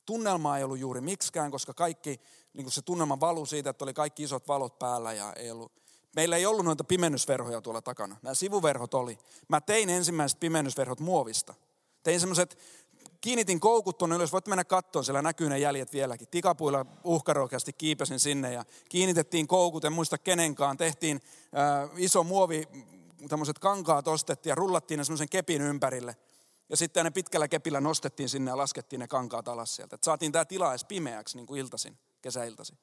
Tunnelmaa ei ollut juuri miksikään, koska kaikki, niin kuin se tunnelma valui siitä, että oli kaikki isot valot päällä ja ei ollut Meillä ei ollut noita pimennysverhoja tuolla takana. Nämä sivuverhot oli. Mä tein ensimmäiset pimennysverhot muovista. Tein semmoiset, kiinnitin koukut tuonne ylös, voit mennä kattoon, siellä näkyy ne jäljet vieläkin. Tikapuilla uhkaroikeasti kiipesin sinne ja kiinnitettiin koukut, en muista kenenkaan. Tehtiin äh, iso muovi, tämmöiset kankaat ostettiin ja rullattiin ne semmoisen kepin ympärille. Ja sitten ne pitkällä kepillä nostettiin sinne ja laskettiin ne kankaat alas sieltä. Et saatiin tämä tila edes pimeäksi niin kuin iltasin, kesäiltaisin.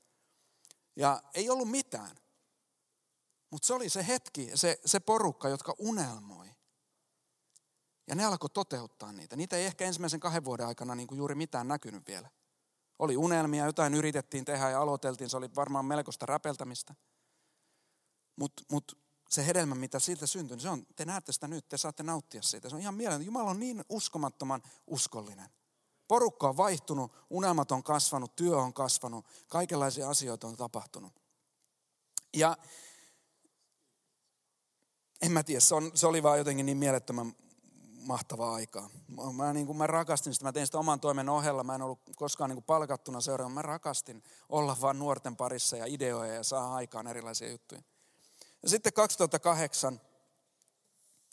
Ja ei ollut mitään. Mutta se oli se hetki, se, se porukka, jotka unelmoi. Ja ne alkoi toteuttaa niitä. Niitä ei ehkä ensimmäisen kahden vuoden aikana niin kuin juuri mitään näkynyt vielä. Oli unelmia, jotain yritettiin tehdä ja aloiteltiin. Se oli varmaan melkoista räpeltämistä. Mutta mut se hedelmä, mitä siitä syntyi, niin se on, te näette sitä nyt, te saatte nauttia siitä. Se on ihan mielenkiintoista. Jumala on niin uskomattoman uskollinen. Porukka on vaihtunut, unelmat on kasvanut, työ on kasvanut, kaikenlaisia asioita on tapahtunut. Ja en mä tiedä, se, on, se oli vaan jotenkin niin mielettömän mahtavaa aikaa. Mä, niin kuin, mä rakastin sitä, mä tein sitä oman toimen ohella, mä en ollut koskaan niin kuin palkattuna seuraava, mä rakastin olla vaan nuorten parissa ja ideoja ja saa aikaan erilaisia juttuja. Ja sitten 2008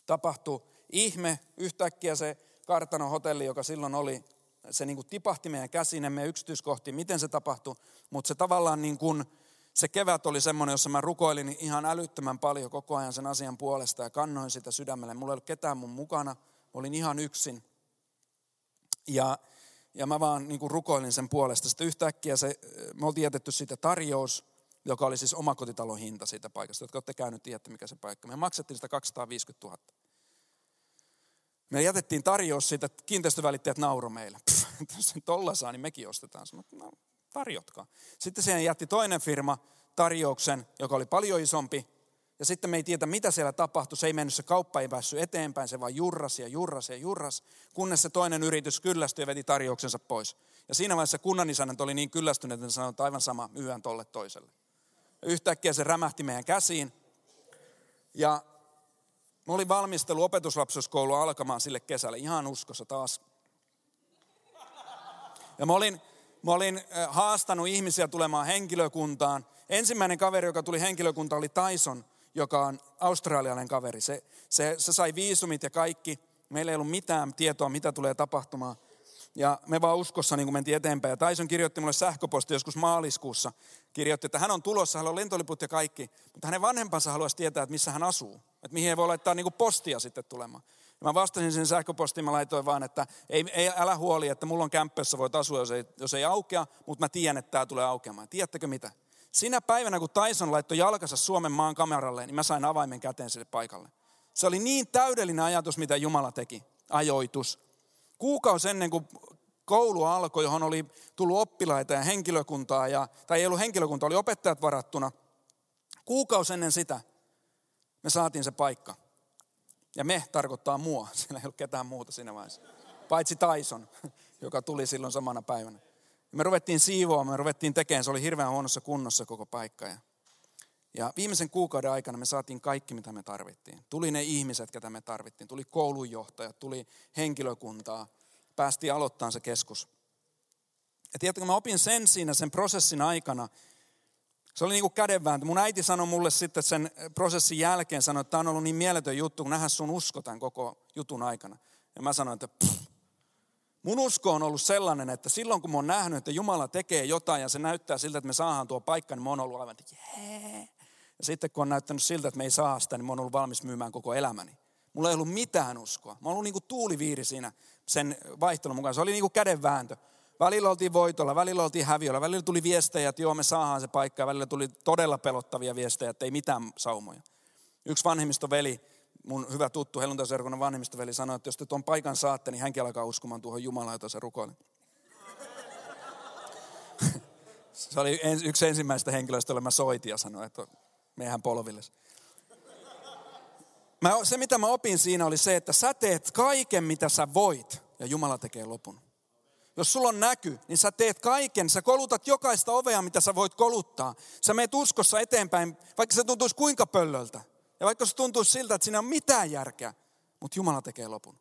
tapahtui ihme, yhtäkkiä se kartano hotelli, joka silloin oli, se niin kuin tipahti meidän käsiin, emme yksityiskohtiin, miten se tapahtui, mutta se tavallaan niin kuin, se kevät oli semmoinen, jossa mä rukoilin ihan älyttömän paljon koko ajan sen asian puolesta ja kannoin sitä sydämelle. Mulla ei ollut ketään mun mukana, olin ihan yksin. Ja, ja mä vaan niin rukoilin sen puolesta. Sitten yhtäkkiä se, me oltiin jätetty siitä tarjous, joka oli siis omakotitalon hinta siitä paikasta. Jotka olette käynyt, tiedätte mikä se paikka. Me maksettiin sitä 250 000. Me jätettiin tarjous siitä, että kiinteistövälittäjät nauro meille. Pff, jos sen tolla saa, niin mekin ostetaan. Sanoin, no, tarjotkaa. Sitten siihen jätti toinen firma tarjouksen, joka oli paljon isompi. Ja sitten me ei tiedä, mitä siellä tapahtui. Se ei mennyt, se kauppa ei päässyt eteenpäin, se vaan jurrasi ja jurrasi ja jurrasi, kunnes se toinen yritys kyllästyi ja veti tarjouksensa pois. Ja siinä vaiheessa kunnanisännät oli niin kyllästyneet, että sanoi, että aivan sama, myyhän tolle toiselle. Ja yhtäkkiä se rämähti meidän käsiin. Ja mä olin valmistelu opetuslapsuuskoulua alkamaan sille kesälle, ihan uskossa taas. Ja mä olin, Mä olin haastanut ihmisiä tulemaan henkilökuntaan. Ensimmäinen kaveri, joka tuli henkilökuntaan, oli Tyson, joka on australialainen kaveri. Se, se, se sai viisumit ja kaikki. Meillä ei ollut mitään tietoa, mitä tulee tapahtumaan. Ja me vaan uskossa niin mentiin eteenpäin. Ja Tyson kirjoitti mulle sähköposti joskus maaliskuussa. Kirjoitti, että hän on tulossa, hän on lentoliput ja kaikki. Mutta hänen vanhempansa haluaisi tietää, että missä hän asuu. Että mihin he voi laittaa niin kuin postia sitten tulemaan. Mä vastasin sen sähköpostiin, mä laitoin vaan, että ei, ei, älä huoli, että mulla on kämppössä, voit asua, jos ei, jos ei aukea, mutta mä tiedän, että tämä tulee aukeamaan. Tiedättekö mitä? Sinä päivänä, kun Tyson laittoi jalkansa Suomen maan kameralle, niin mä sain avaimen käteen sille paikalle. Se oli niin täydellinen ajatus, mitä Jumala teki. Ajoitus. Kuukausi ennen kuin koulu alkoi, johon oli tullut oppilaita ja henkilökuntaa, ja, tai ei ollut henkilökuntaa, oli opettajat varattuna. Kuukausi ennen sitä me saatiin se paikka. Ja me tarkoittaa mua, <laughs> siellä ei ollut ketään muuta siinä vaiheessa. Paitsi Tyson, <laughs> joka tuli silloin samana päivänä. Ja me ruvettiin siivoamaan, me ruvettiin tekemään, se oli hirveän huonossa kunnossa koko paikka. Ja, ja viimeisen kuukauden aikana me saatiin kaikki, mitä me tarvittiin. Tuli ne ihmiset, ketä me tarvittiin. Tuli koulunjohtajat, tuli henkilökuntaa. Päästiin aloittamaan se keskus. Ja tiedätkö, mä opin sen siinä sen prosessin aikana, se oli niin kuin kädenvääntö. Mun äiti sanoi mulle sitten sen prosessin jälkeen, sanoi, että tämä on ollut niin mieletön juttu, kun nähdä sun usko tämän koko jutun aikana. Ja mä sanoin, että pff. Mun usko on ollut sellainen, että silloin kun mä oon nähnyt, että Jumala tekee jotain ja se näyttää siltä, että me saadaan tuo paikka, niin mä oon ollut aivan, että jee. Ja sitten kun on näyttänyt siltä, että me ei saa sitä, niin mä oon ollut valmis myymään koko elämäni. Mulla ei ollut mitään uskoa. Mä oon ollut niin kuin tuuliviiri siinä sen vaihtelun mukaan. Se oli niin kuin kädenvääntö. Välillä oltiin voitolla, välillä oltiin häviöllä, välillä tuli viestejä, että joo me saadaan se paikka, ja välillä tuli todella pelottavia viestejä, että ei mitään saumoja. Yksi vanhemmistoveli, mun hyvä tuttu helluntaiseurakunnan vanhemmistoveli sanoi, että jos te tuon paikan saatte, niin hänkin alkaa uskomaan tuohon Jumalaan, jota se rukoili. <laughs> se oli yksi ensimmäistä henkilöistä, jolle mä soitin ja sanoin, että meidän polville. Mä, se, mitä mä opin siinä, oli se, että sä teet kaiken, mitä sä voit, ja Jumala tekee lopun. Jos sulla on näky, niin sä teet kaiken. Sä kolutat jokaista ovea, mitä sä voit koluttaa. Sä meet uskossa eteenpäin, vaikka se tuntuisi kuinka pöllöltä. Ja vaikka se tuntuisi siltä, että siinä on mitään järkeä. Mutta Jumala tekee lopun.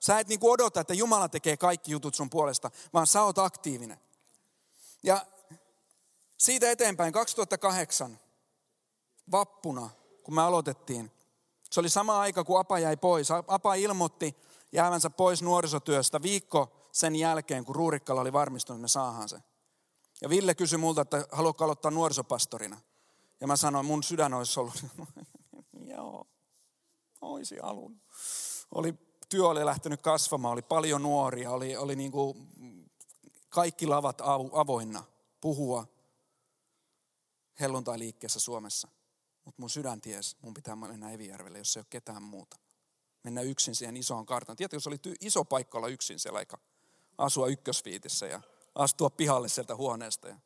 Sä et niinku odota, että Jumala tekee kaikki jutut sun puolesta, vaan sä oot aktiivinen. Ja siitä eteenpäin 2008 vappuna, kun me aloitettiin. Se oli sama aika, kun Apa jäi pois. Apa ilmoitti jäävänsä pois nuorisotyöstä viikko sen jälkeen, kun Ruurikkala oli varmistunut, että me saadaan se. Ja Ville kysyi multa, että haluatko aloittaa nuorisopastorina. Ja mä sanoin, mun sydän olisi ollut, <laughs> joo, olisi alun. Oli, työ oli lähtenyt kasvamaan, oli paljon nuoria, oli, oli niin kuin kaikki lavat avoinna puhua helluntai-liikkeessä Suomessa. Mutta mun sydän ties, mun pitää mennä Evijärvelle, jos ei ole ketään muuta. Mennä yksin siihen isoon karttaan. Tiedätkö, jos oli iso paikka olla yksin siellä aika asua ykkösviitissä ja astua pihalle sieltä huoneesta. Ja...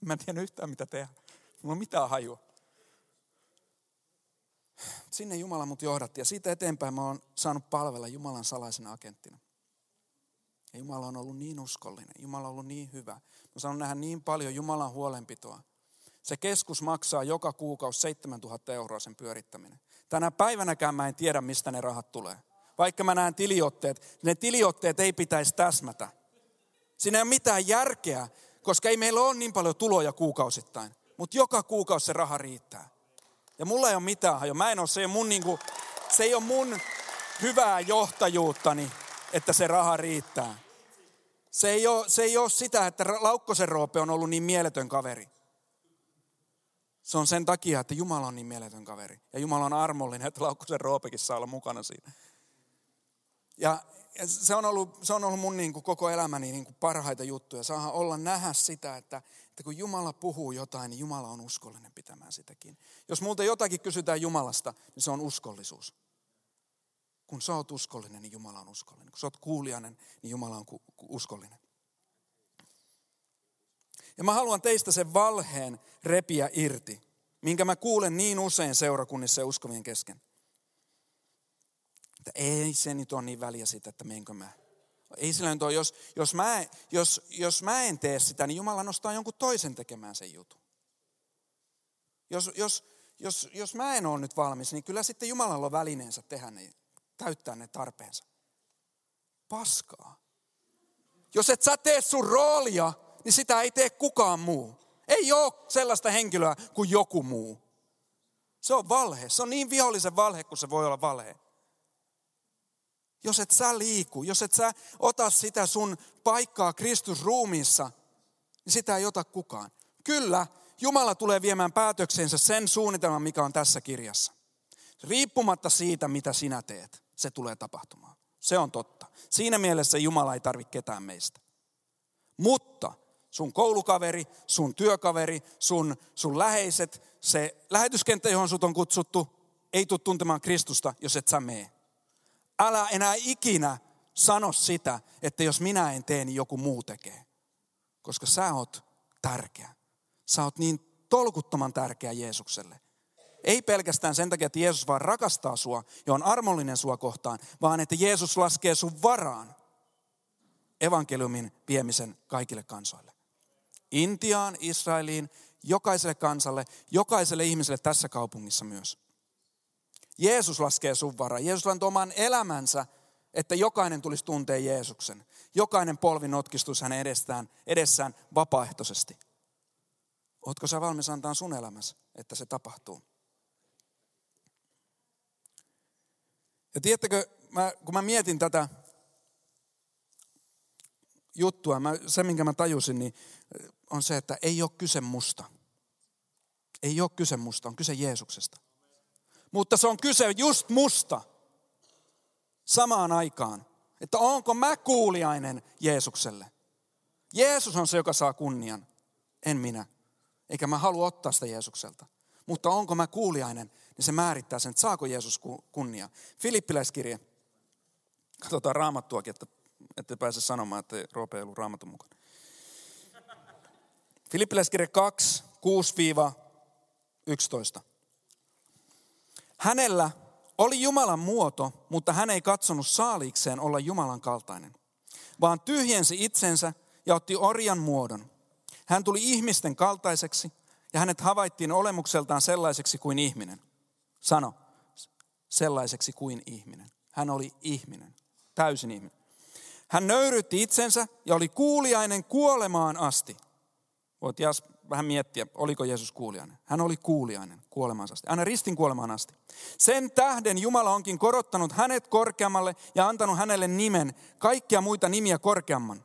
Mä en tiedä yhtään mitä tehdä. Mulla on mitään hajua. Sinne Jumala mut johdatti ja siitä eteenpäin mä oon saanut palvella Jumalan salaisena agenttina. Ja Jumala on ollut niin uskollinen, Jumala on ollut niin hyvä. Mä saanut nähdä niin paljon Jumalan huolenpitoa. Se keskus maksaa joka kuukausi 7000 euroa sen pyörittäminen. Tänä päivänäkään mä en tiedä, mistä ne rahat tulee. Vaikka mä näen tiliotteet, ne tiliotteet ei pitäisi täsmätä. Siinä ei ole mitään järkeä, koska ei meillä ole niin paljon tuloja kuukausittain. Mutta joka kuukausi se raha riittää. Ja mulla ei ole mitään hajoa. Mä en ole, se ei ole mun, niinku, se ei ole mun hyvää johtajuuttani, että se raha riittää. Se ei ole, se ei ole sitä, että Laukkosen Roope on ollut niin mieletön kaveri. Se on sen takia, että Jumala on niin mieletön kaveri. Ja Jumala on armollinen, että Laukkosen Roopekin saa olla mukana siinä. Ja se on ollut, se on ollut mun niin kuin koko elämäni niin kuin parhaita juttuja. Saa olla nähdä sitä, että, että kun Jumala puhuu jotain, niin Jumala on uskollinen pitämään sitäkin. Jos multa jotakin kysytään Jumalasta, niin se on uskollisuus. Kun sä oot uskollinen, niin Jumala on uskollinen. Kun sä oot kuulijainen, niin Jumala on uskollinen. Ja mä haluan teistä sen valheen repiä irti, minkä mä kuulen niin usein seurakunnissa ja uskovien kesken. Että ei se nyt ole niin väliä siitä, että menkö mä. Ei sillä jos, jos, mä, jos, jos mä en tee sitä, niin Jumala nostaa jonkun toisen tekemään sen jutun. Jos, jos, jos, jos mä en ole nyt valmis, niin kyllä sitten Jumalalla on välineensä tehdä ne, täyttää ne tarpeensa. Paskaa. Jos et sä tee sun roolia, niin sitä ei tee kukaan muu. Ei ole sellaista henkilöä kuin joku muu. Se on valhe. Se on niin vihollisen valhe kuin se voi olla valhe. Jos et sä liiku, jos et sä ota sitä sun paikkaa Kristus ruumiissa, niin sitä ei ota kukaan. Kyllä, Jumala tulee viemään päätöksensä sen suunnitelman, mikä on tässä kirjassa. Riippumatta siitä, mitä sinä teet, se tulee tapahtumaan. Se on totta. Siinä mielessä Jumala ei tarvitse ketään meistä. Mutta sun koulukaveri, sun työkaveri, sun, sun läheiset, se lähetyskenttä, johon sut on kutsuttu, ei tule tuntemaan Kristusta, jos et sä mee. Älä enää ikinä sano sitä, että jos minä en tee, niin joku muu tekee. Koska sä oot tärkeä. Sä oot niin tolkuttoman tärkeä Jeesukselle. Ei pelkästään sen takia, että Jeesus vaan rakastaa sua ja on armollinen sua kohtaan, vaan että Jeesus laskee sun varaan evankeliumin viemisen kaikille kansoille. Intiaan, Israeliin, jokaiselle kansalle, jokaiselle ihmiselle tässä kaupungissa myös. Jeesus laskee sun varaan. Jeesus antoi oman elämänsä, että jokainen tulisi tuntea Jeesuksen. Jokainen polvi notkistuisi hänen edestään, edessään vapaaehtoisesti. Oletko sä valmis antaa sun elämässä, että se tapahtuu? Ja tiedättekö, mä, kun mä mietin tätä juttua, mä, se minkä mä tajusin, niin on se, että ei ole kyse musta. Ei ole kyse musta, on kyse Jeesuksesta. Mutta se on kyse just musta samaan aikaan. Että onko mä kuuliainen Jeesukselle? Jeesus on se, joka saa kunnian, en minä. Eikä mä halua ottaa sitä Jeesukselta. Mutta onko mä kuuliainen, niin se määrittää sen, että saako Jeesus kunnia. Filippiläiskirje. Katsotaan raamattuakin, että ette pääse sanomaan, että Roope ei ollut raamatun mukaan. Filippiläiskirje 2, 6-11. Hänellä oli Jumalan muoto, mutta hän ei katsonut saaliikseen olla Jumalan kaltainen, vaan tyhjensi itsensä ja otti orjan muodon. Hän tuli ihmisten kaltaiseksi ja hänet havaittiin olemukseltaan sellaiseksi kuin ihminen. Sano, sellaiseksi kuin ihminen. Hän oli ihminen, täysin ihminen. Hän nöyrytti itsensä ja oli kuuliainen kuolemaan asti. Voit vähän miettiä, oliko Jeesus kuulijainen. Hän oli kuulijainen kuolemansa asti, aina ristin kuolemaan asti. Sen tähden Jumala onkin korottanut hänet korkeammalle ja antanut hänelle nimen, kaikkia muita nimiä korkeamman.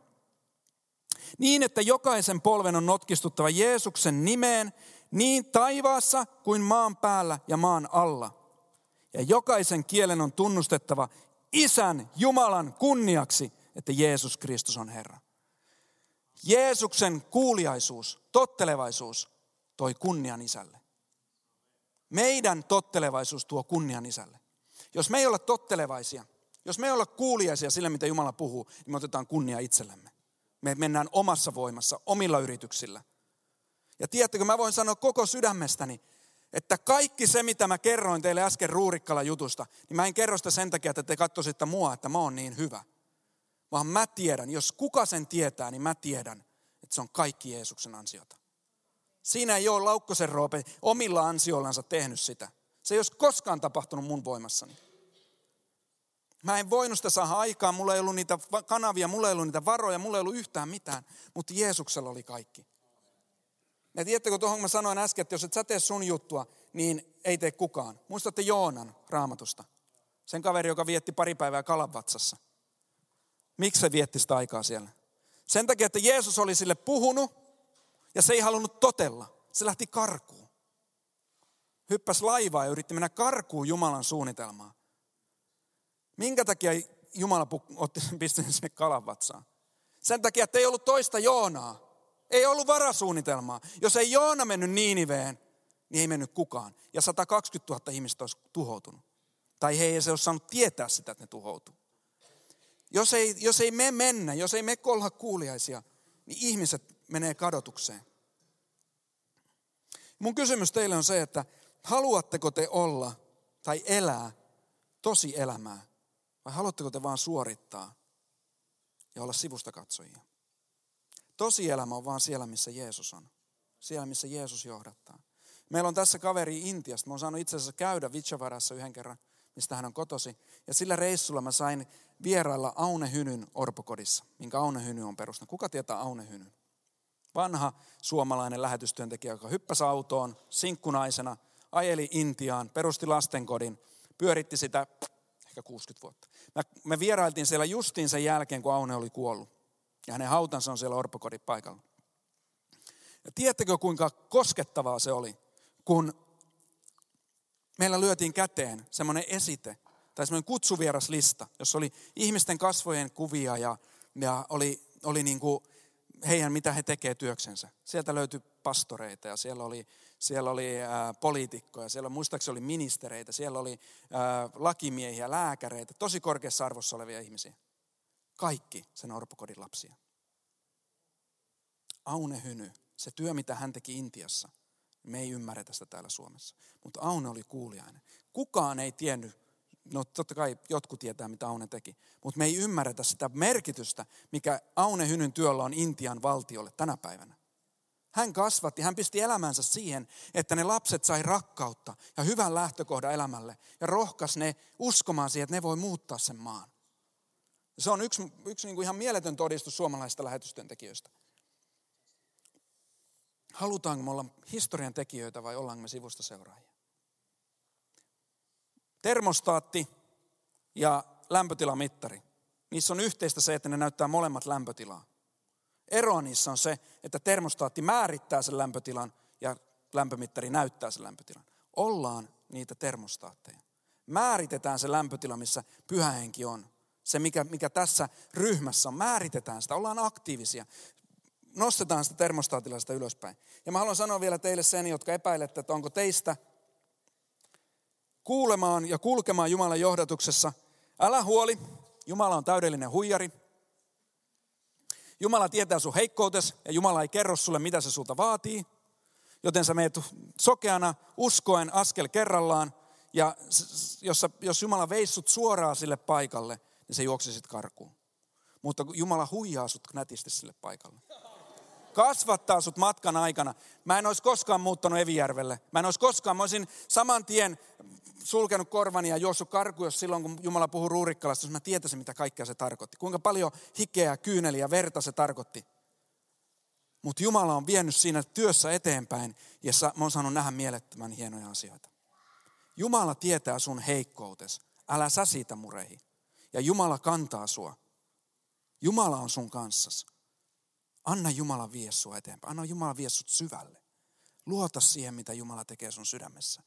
Niin, että jokaisen polven on notkistuttava Jeesuksen nimeen, niin taivaassa kuin maan päällä ja maan alla. Ja jokaisen kielen on tunnustettava Isän, Jumalan kunniaksi, että Jeesus Kristus on Herra. Jeesuksen kuuliaisuus, tottelevaisuus toi kunnian isälle. Meidän tottelevaisuus tuo kunnian isälle. Jos me ei olla tottelevaisia, jos me ei olla kuuliaisia sille, mitä Jumala puhuu, niin me otetaan kunnia itsellemme. Me mennään omassa voimassa, omilla yrityksillä. Ja tiedättekö, mä voin sanoa koko sydämestäni, että kaikki se, mitä mä kerroin teille äsken Ruurikkala jutusta, niin mä en kerro sitä sen takia, että te katsoisitte mua, että mä oon niin hyvä. Vaan mä tiedän, jos kuka sen tietää, niin mä tiedän, että se on kaikki Jeesuksen ansiota. Siinä ei ole Laukkosen Roope omilla ansioillansa tehnyt sitä. Se ei olisi koskaan tapahtunut mun voimassani. Mä en voinut sitä saada aikaan, mulla ei ollut niitä kanavia, mulla ei ollut niitä varoja, mulla ei ollut yhtään mitään, mutta Jeesuksella oli kaikki. Ja tiedättekö tuohon mä sanoin äsken, että jos et sä tee sun juttua, niin ei tee kukaan. Muistatte Joonan raamatusta. Sen kaveri, joka vietti pari päivää kalavatsassa. Miksi se vietti sitä aikaa siellä? Sen takia, että Jeesus oli sille puhunut ja se ei halunnut totella. Se lähti karkuun. Hyppäsi laivaa ja yritti mennä karkuun Jumalan suunnitelmaa. Minkä takia Jumala otti <laughs> sen pisteen sinne kalavatsaan? Sen takia, että ei ollut toista Joonaa. Ei ollut varasuunnitelmaa. Jos ei Joona mennyt Niiniveen, niin ei mennyt kukaan. Ja 120 000 ihmistä olisi tuhoutunut. Tai he ei se olisi saanut tietää sitä, että ne tuhoutuu. Jos ei, jos ei me mennä, jos ei me olla kuuliaisia, niin ihmiset menee kadotukseen. Mun kysymys teille on se, että haluatteko te olla tai elää tosi elämää vai haluatteko te vaan suorittaa ja olla sivusta katsojia? Tosielämä on vaan siellä, missä Jeesus on. Siellä, missä Jeesus johdattaa. Meillä on tässä kaveri Intiasta. Mä oon saanut itse asiassa käydä Vichavarassa yhden kerran, mistä hän on kotosi. Ja sillä reissulla mä sain vierailla Aune Hynyn orpokodissa, minkä Aune Hyny on perustanut. Kuka tietää Aune Hynyn? Vanha suomalainen lähetystyöntekijä, joka hyppäsi autoon sinkkunaisena, ajeli Intiaan, perusti lastenkodin, pyöritti sitä ehkä 60 vuotta. Me vierailtiin siellä justiin sen jälkeen, kun Aune oli kuollut. Ja hänen hautansa on siellä orpokodin paikalla. Ja tiedättekö, kuinka koskettavaa se oli, kun meillä lyötiin käteen semmoinen esite, tai semmoinen kutsuvieraslista, jossa oli ihmisten kasvojen kuvia ja, ja oli, oli niin kuin heidän, mitä he tekevät työksensä. Sieltä löytyi pastoreita ja siellä oli, siellä oli ää, poliitikkoja, siellä muistaakseni oli ministereitä, siellä oli ää, lakimiehiä, lääkäreitä, tosi korkeassa arvossa olevia ihmisiä. Kaikki sen orpokodin lapsia. Aune Hyny, se työ mitä hän teki Intiassa, me ei ymmärretä sitä täällä Suomessa. Mutta Aune oli kuulijainen. Kukaan ei tiennyt, no totta kai jotkut tietää mitä Aune teki, mutta me ei ymmärretä sitä merkitystä, mikä Aune Hynyn työllä on Intian valtiolle tänä päivänä. Hän kasvatti, hän pisti elämänsä siihen, että ne lapset sai rakkautta ja hyvän lähtökohdan elämälle ja rohkas ne uskomaan siihen, että ne voi muuttaa sen maan. Se on yksi, yksi niin kuin ihan mieletön todistus suomalaisista lähetystyöntekijöistä. Halutaanko me olla historian tekijöitä vai ollaanko me sivusta seuraajia? Termostaatti ja lämpötilamittari. Niissä on yhteistä se, että ne näyttää molemmat lämpötilaa. Ero niissä on se, että termostaatti määrittää sen lämpötilan ja lämpömittari näyttää sen lämpötilan. Ollaan niitä termostaatteja. Määritetään se lämpötila, missä pyhähenki on. Se, mikä, mikä tässä ryhmässä on, määritetään sitä, ollaan aktiivisia nostetaan sitä termostaatilasta ylöspäin. Ja mä haluan sanoa vielä teille sen, jotka epäilette, että onko teistä kuulemaan ja kulkemaan Jumalan johdatuksessa. Älä huoli, Jumala on täydellinen huijari. Jumala tietää sun heikkoutes ja Jumala ei kerro sulle, mitä se sulta vaatii. Joten sä meet sokeana, uskoen askel kerrallaan. Ja jos, jos Jumala veissut suoraan sille paikalle, niin se juoksisit karkuun. Mutta Jumala huijaa sut nätisti sille paikalle kasvattaa sut matkan aikana. Mä en olisi koskaan muuttanut Evijärvelle. Mä en olisi koskaan, mä olisin saman tien sulkenut korvani ja juossut karku, jos silloin kun Jumala puhuu Ruurikkalasta, jos mä tietäisin mitä kaikkea se tarkoitti. Kuinka paljon hikeä, kyyneliä, verta se tarkoitti. Mutta Jumala on vienyt siinä työssä eteenpäin ja mä oon saanut nähdä mielettömän hienoja asioita. Jumala tietää sun heikkoutes. Älä sä siitä murehi. Ja Jumala kantaa sua. Jumala on sun kanssas. Anna Jumala vie sua eteenpäin. Anna Jumala vie sut syvälle. Luota siihen, mitä Jumala tekee sun sydämessä.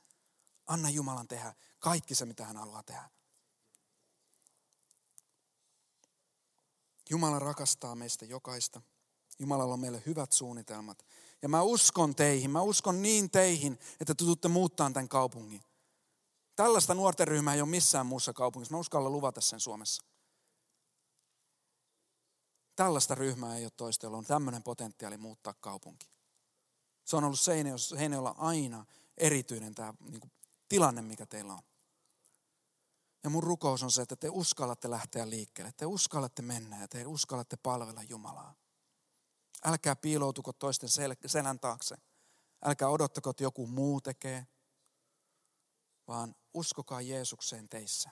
Anna Jumalan tehdä kaikki se, mitä hän haluaa tehdä. Jumala rakastaa meistä jokaista. Jumalalla on meille hyvät suunnitelmat. Ja mä uskon teihin, mä uskon niin teihin, että te tuutte muuttaa tämän kaupungin. Tällaista nuorten ryhmää ei ole missään muussa kaupungissa. Mä uskallan luvata sen Suomessa. Tällaista ryhmää ei ole toista, jolla on tämmöinen potentiaali muuttaa kaupunki. Se on ollut Seinäjoella aina erityinen tämä niin kuin, tilanne, mikä teillä on. Ja mun rukous on se, että te uskallatte lähteä liikkeelle. Te uskallatte mennä ja te uskallatte palvella Jumalaa. Älkää piiloutuko toisten sel- selän taakse. Älkää odottako, että joku muu tekee, vaan uskokaa Jeesukseen teissä.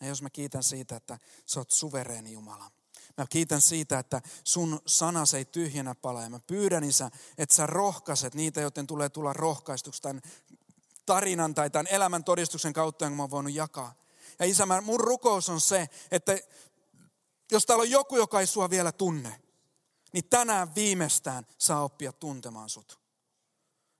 Ja jos mä kiitän siitä, että sä oot suvereeni Jumala. Mä kiitän siitä, että sun sanas ei tyhjänä pala. Ja mä pyydän, Isä, että sä rohkaiset niitä, joten tulee tulla rohkaistuksi tämän tarinan tai tämän elämän todistuksen kautta, jonka mä oon voinut jakaa. Ja Isä, mun rukous on se, että jos täällä on joku, joka ei sua vielä tunne, niin tänään viimeistään saa oppia tuntemaan sut.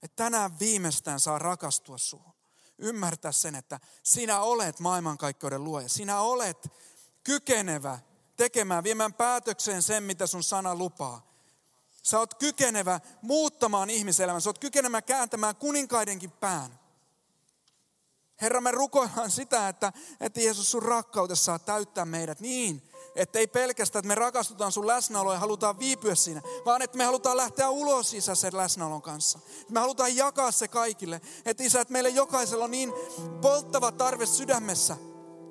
Että tänään viimeistään saa rakastua suhun. Ymmärtää sen, että sinä olet maailmankaikkeuden luoja. Sinä olet kykenevä tekemään, viemään päätökseen sen, mitä sun sana lupaa. Sä oot kykenevä muuttamaan ihmiselämän. Sä oot kykenevä kääntämään kuninkaidenkin pään. Herra, me rukoillaan sitä, että, että Jeesus sun rakkaudessa saa täyttää meidät niin, että ei pelkästään, että me rakastutaan sun läsnäoloa ja halutaan viipyä siinä, vaan että me halutaan lähteä ulos isä sen läsnäolon kanssa. Me halutaan jakaa se kaikille. Että isä, että meille jokaisella on niin polttava tarve sydämessä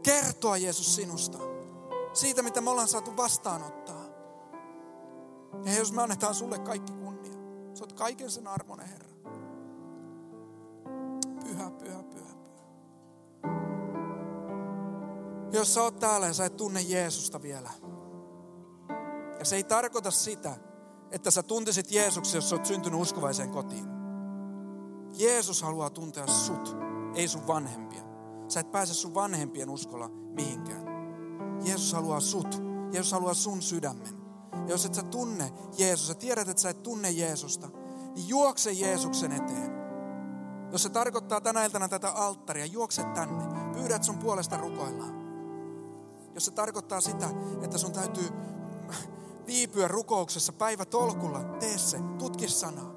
kertoa Jeesus sinusta. Siitä, mitä me ollaan saatu vastaanottaa. Ja jos me annetaan sulle kaikki kunnia. Sä oot kaiken sen armonen, Herra. Pyhä, pyhä, Jos sä oot täällä ja sä et tunne Jeesusta vielä. Ja se ei tarkoita sitä, että sä tuntisit Jeesuksen, jos sä oot syntynyt uskovaiseen kotiin. Jeesus haluaa tuntea sut, ei sun vanhempia. Sä et pääse sun vanhempien uskolla mihinkään. Jeesus haluaa sut. Jeesus haluaa sun sydämen. Ja jos et sä tunne Jeesusta, sä tiedät, että sä et tunne Jeesusta, niin juokse Jeesuksen eteen. Jos se tarkoittaa tänä iltana tätä alttaria, juokse tänne. Pyydät sun puolesta rukoillaan. Jos se tarkoittaa sitä, että sun täytyy viipyä rukouksessa päivä tolkulla, tee se, tutki sanaa,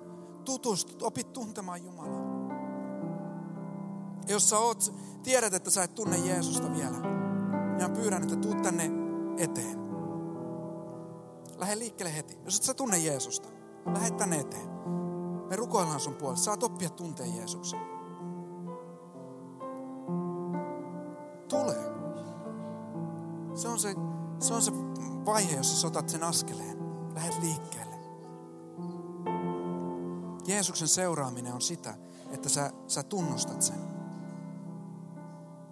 tutustu, opit tuntemaan Jumalaa. Ja jos sä oot, tiedät, että sä et tunne Jeesusta vielä, niin pyydän, että tuu tänne eteen. Lähde liikkeelle heti. Jos et sä tunne Jeesusta, lähde tänne eteen. Me rukoillaan sun puolesta. Saat oppia tuntea Jeesuksen. On se, se on se vaihe, jossa sä otat sen askeleen. Lähet liikkeelle. Jeesuksen seuraaminen on sitä, että sä, sä tunnustat sen.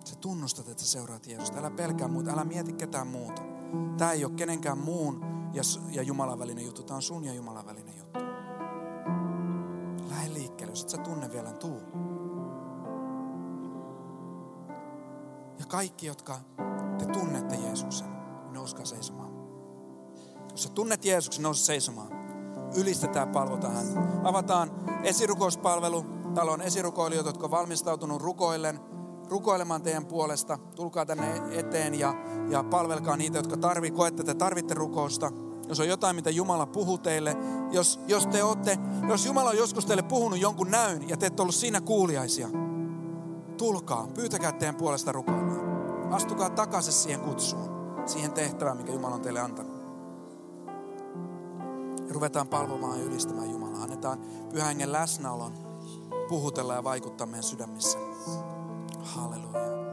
Sä tunnustat, että sä seuraat Jeesusta. Älä pelkää muuta, älä mieti ketään muuta. Tämä ei ole kenenkään muun ja, ja Jumalan välinen juttu. Tämä on sun ja Jumalan välinen juttu. Lähde liikkeelle, jos et sä tunne vielä, tuu. Ja kaikki, jotka te tunnette Jeesuksen, nouskaa seisomaan. Jos sä tunnet Jeesuksen, nouse seisomaan. Ylistetään, palvotaan häntä. Avataan esirukouspalvelu. Täällä on esirukoilijoita, jotka on valmistautunut rukoillen, rukoilemaan teidän puolesta. Tulkaa tänne eteen ja, ja palvelkaa niitä, jotka tarvii, koette, että tarvitte rukousta. Jos on jotain, mitä Jumala puhuu teille, jos, jos te olette, jos Jumala on joskus teille puhunut jonkun näyn ja te ette ollut siinä kuuliaisia, tulkaa, pyytäkää teidän puolesta rukoilemaan. Astukaa takaisin siihen kutsuun, siihen tehtävään, mikä Jumala on teille antanut. Ja ruvetaan palvomaan ja ylistämään Jumalaa. Annetaan pyhän hengen läsnäolon puhutella ja vaikuttaa meidän sydämissä. Halleluja.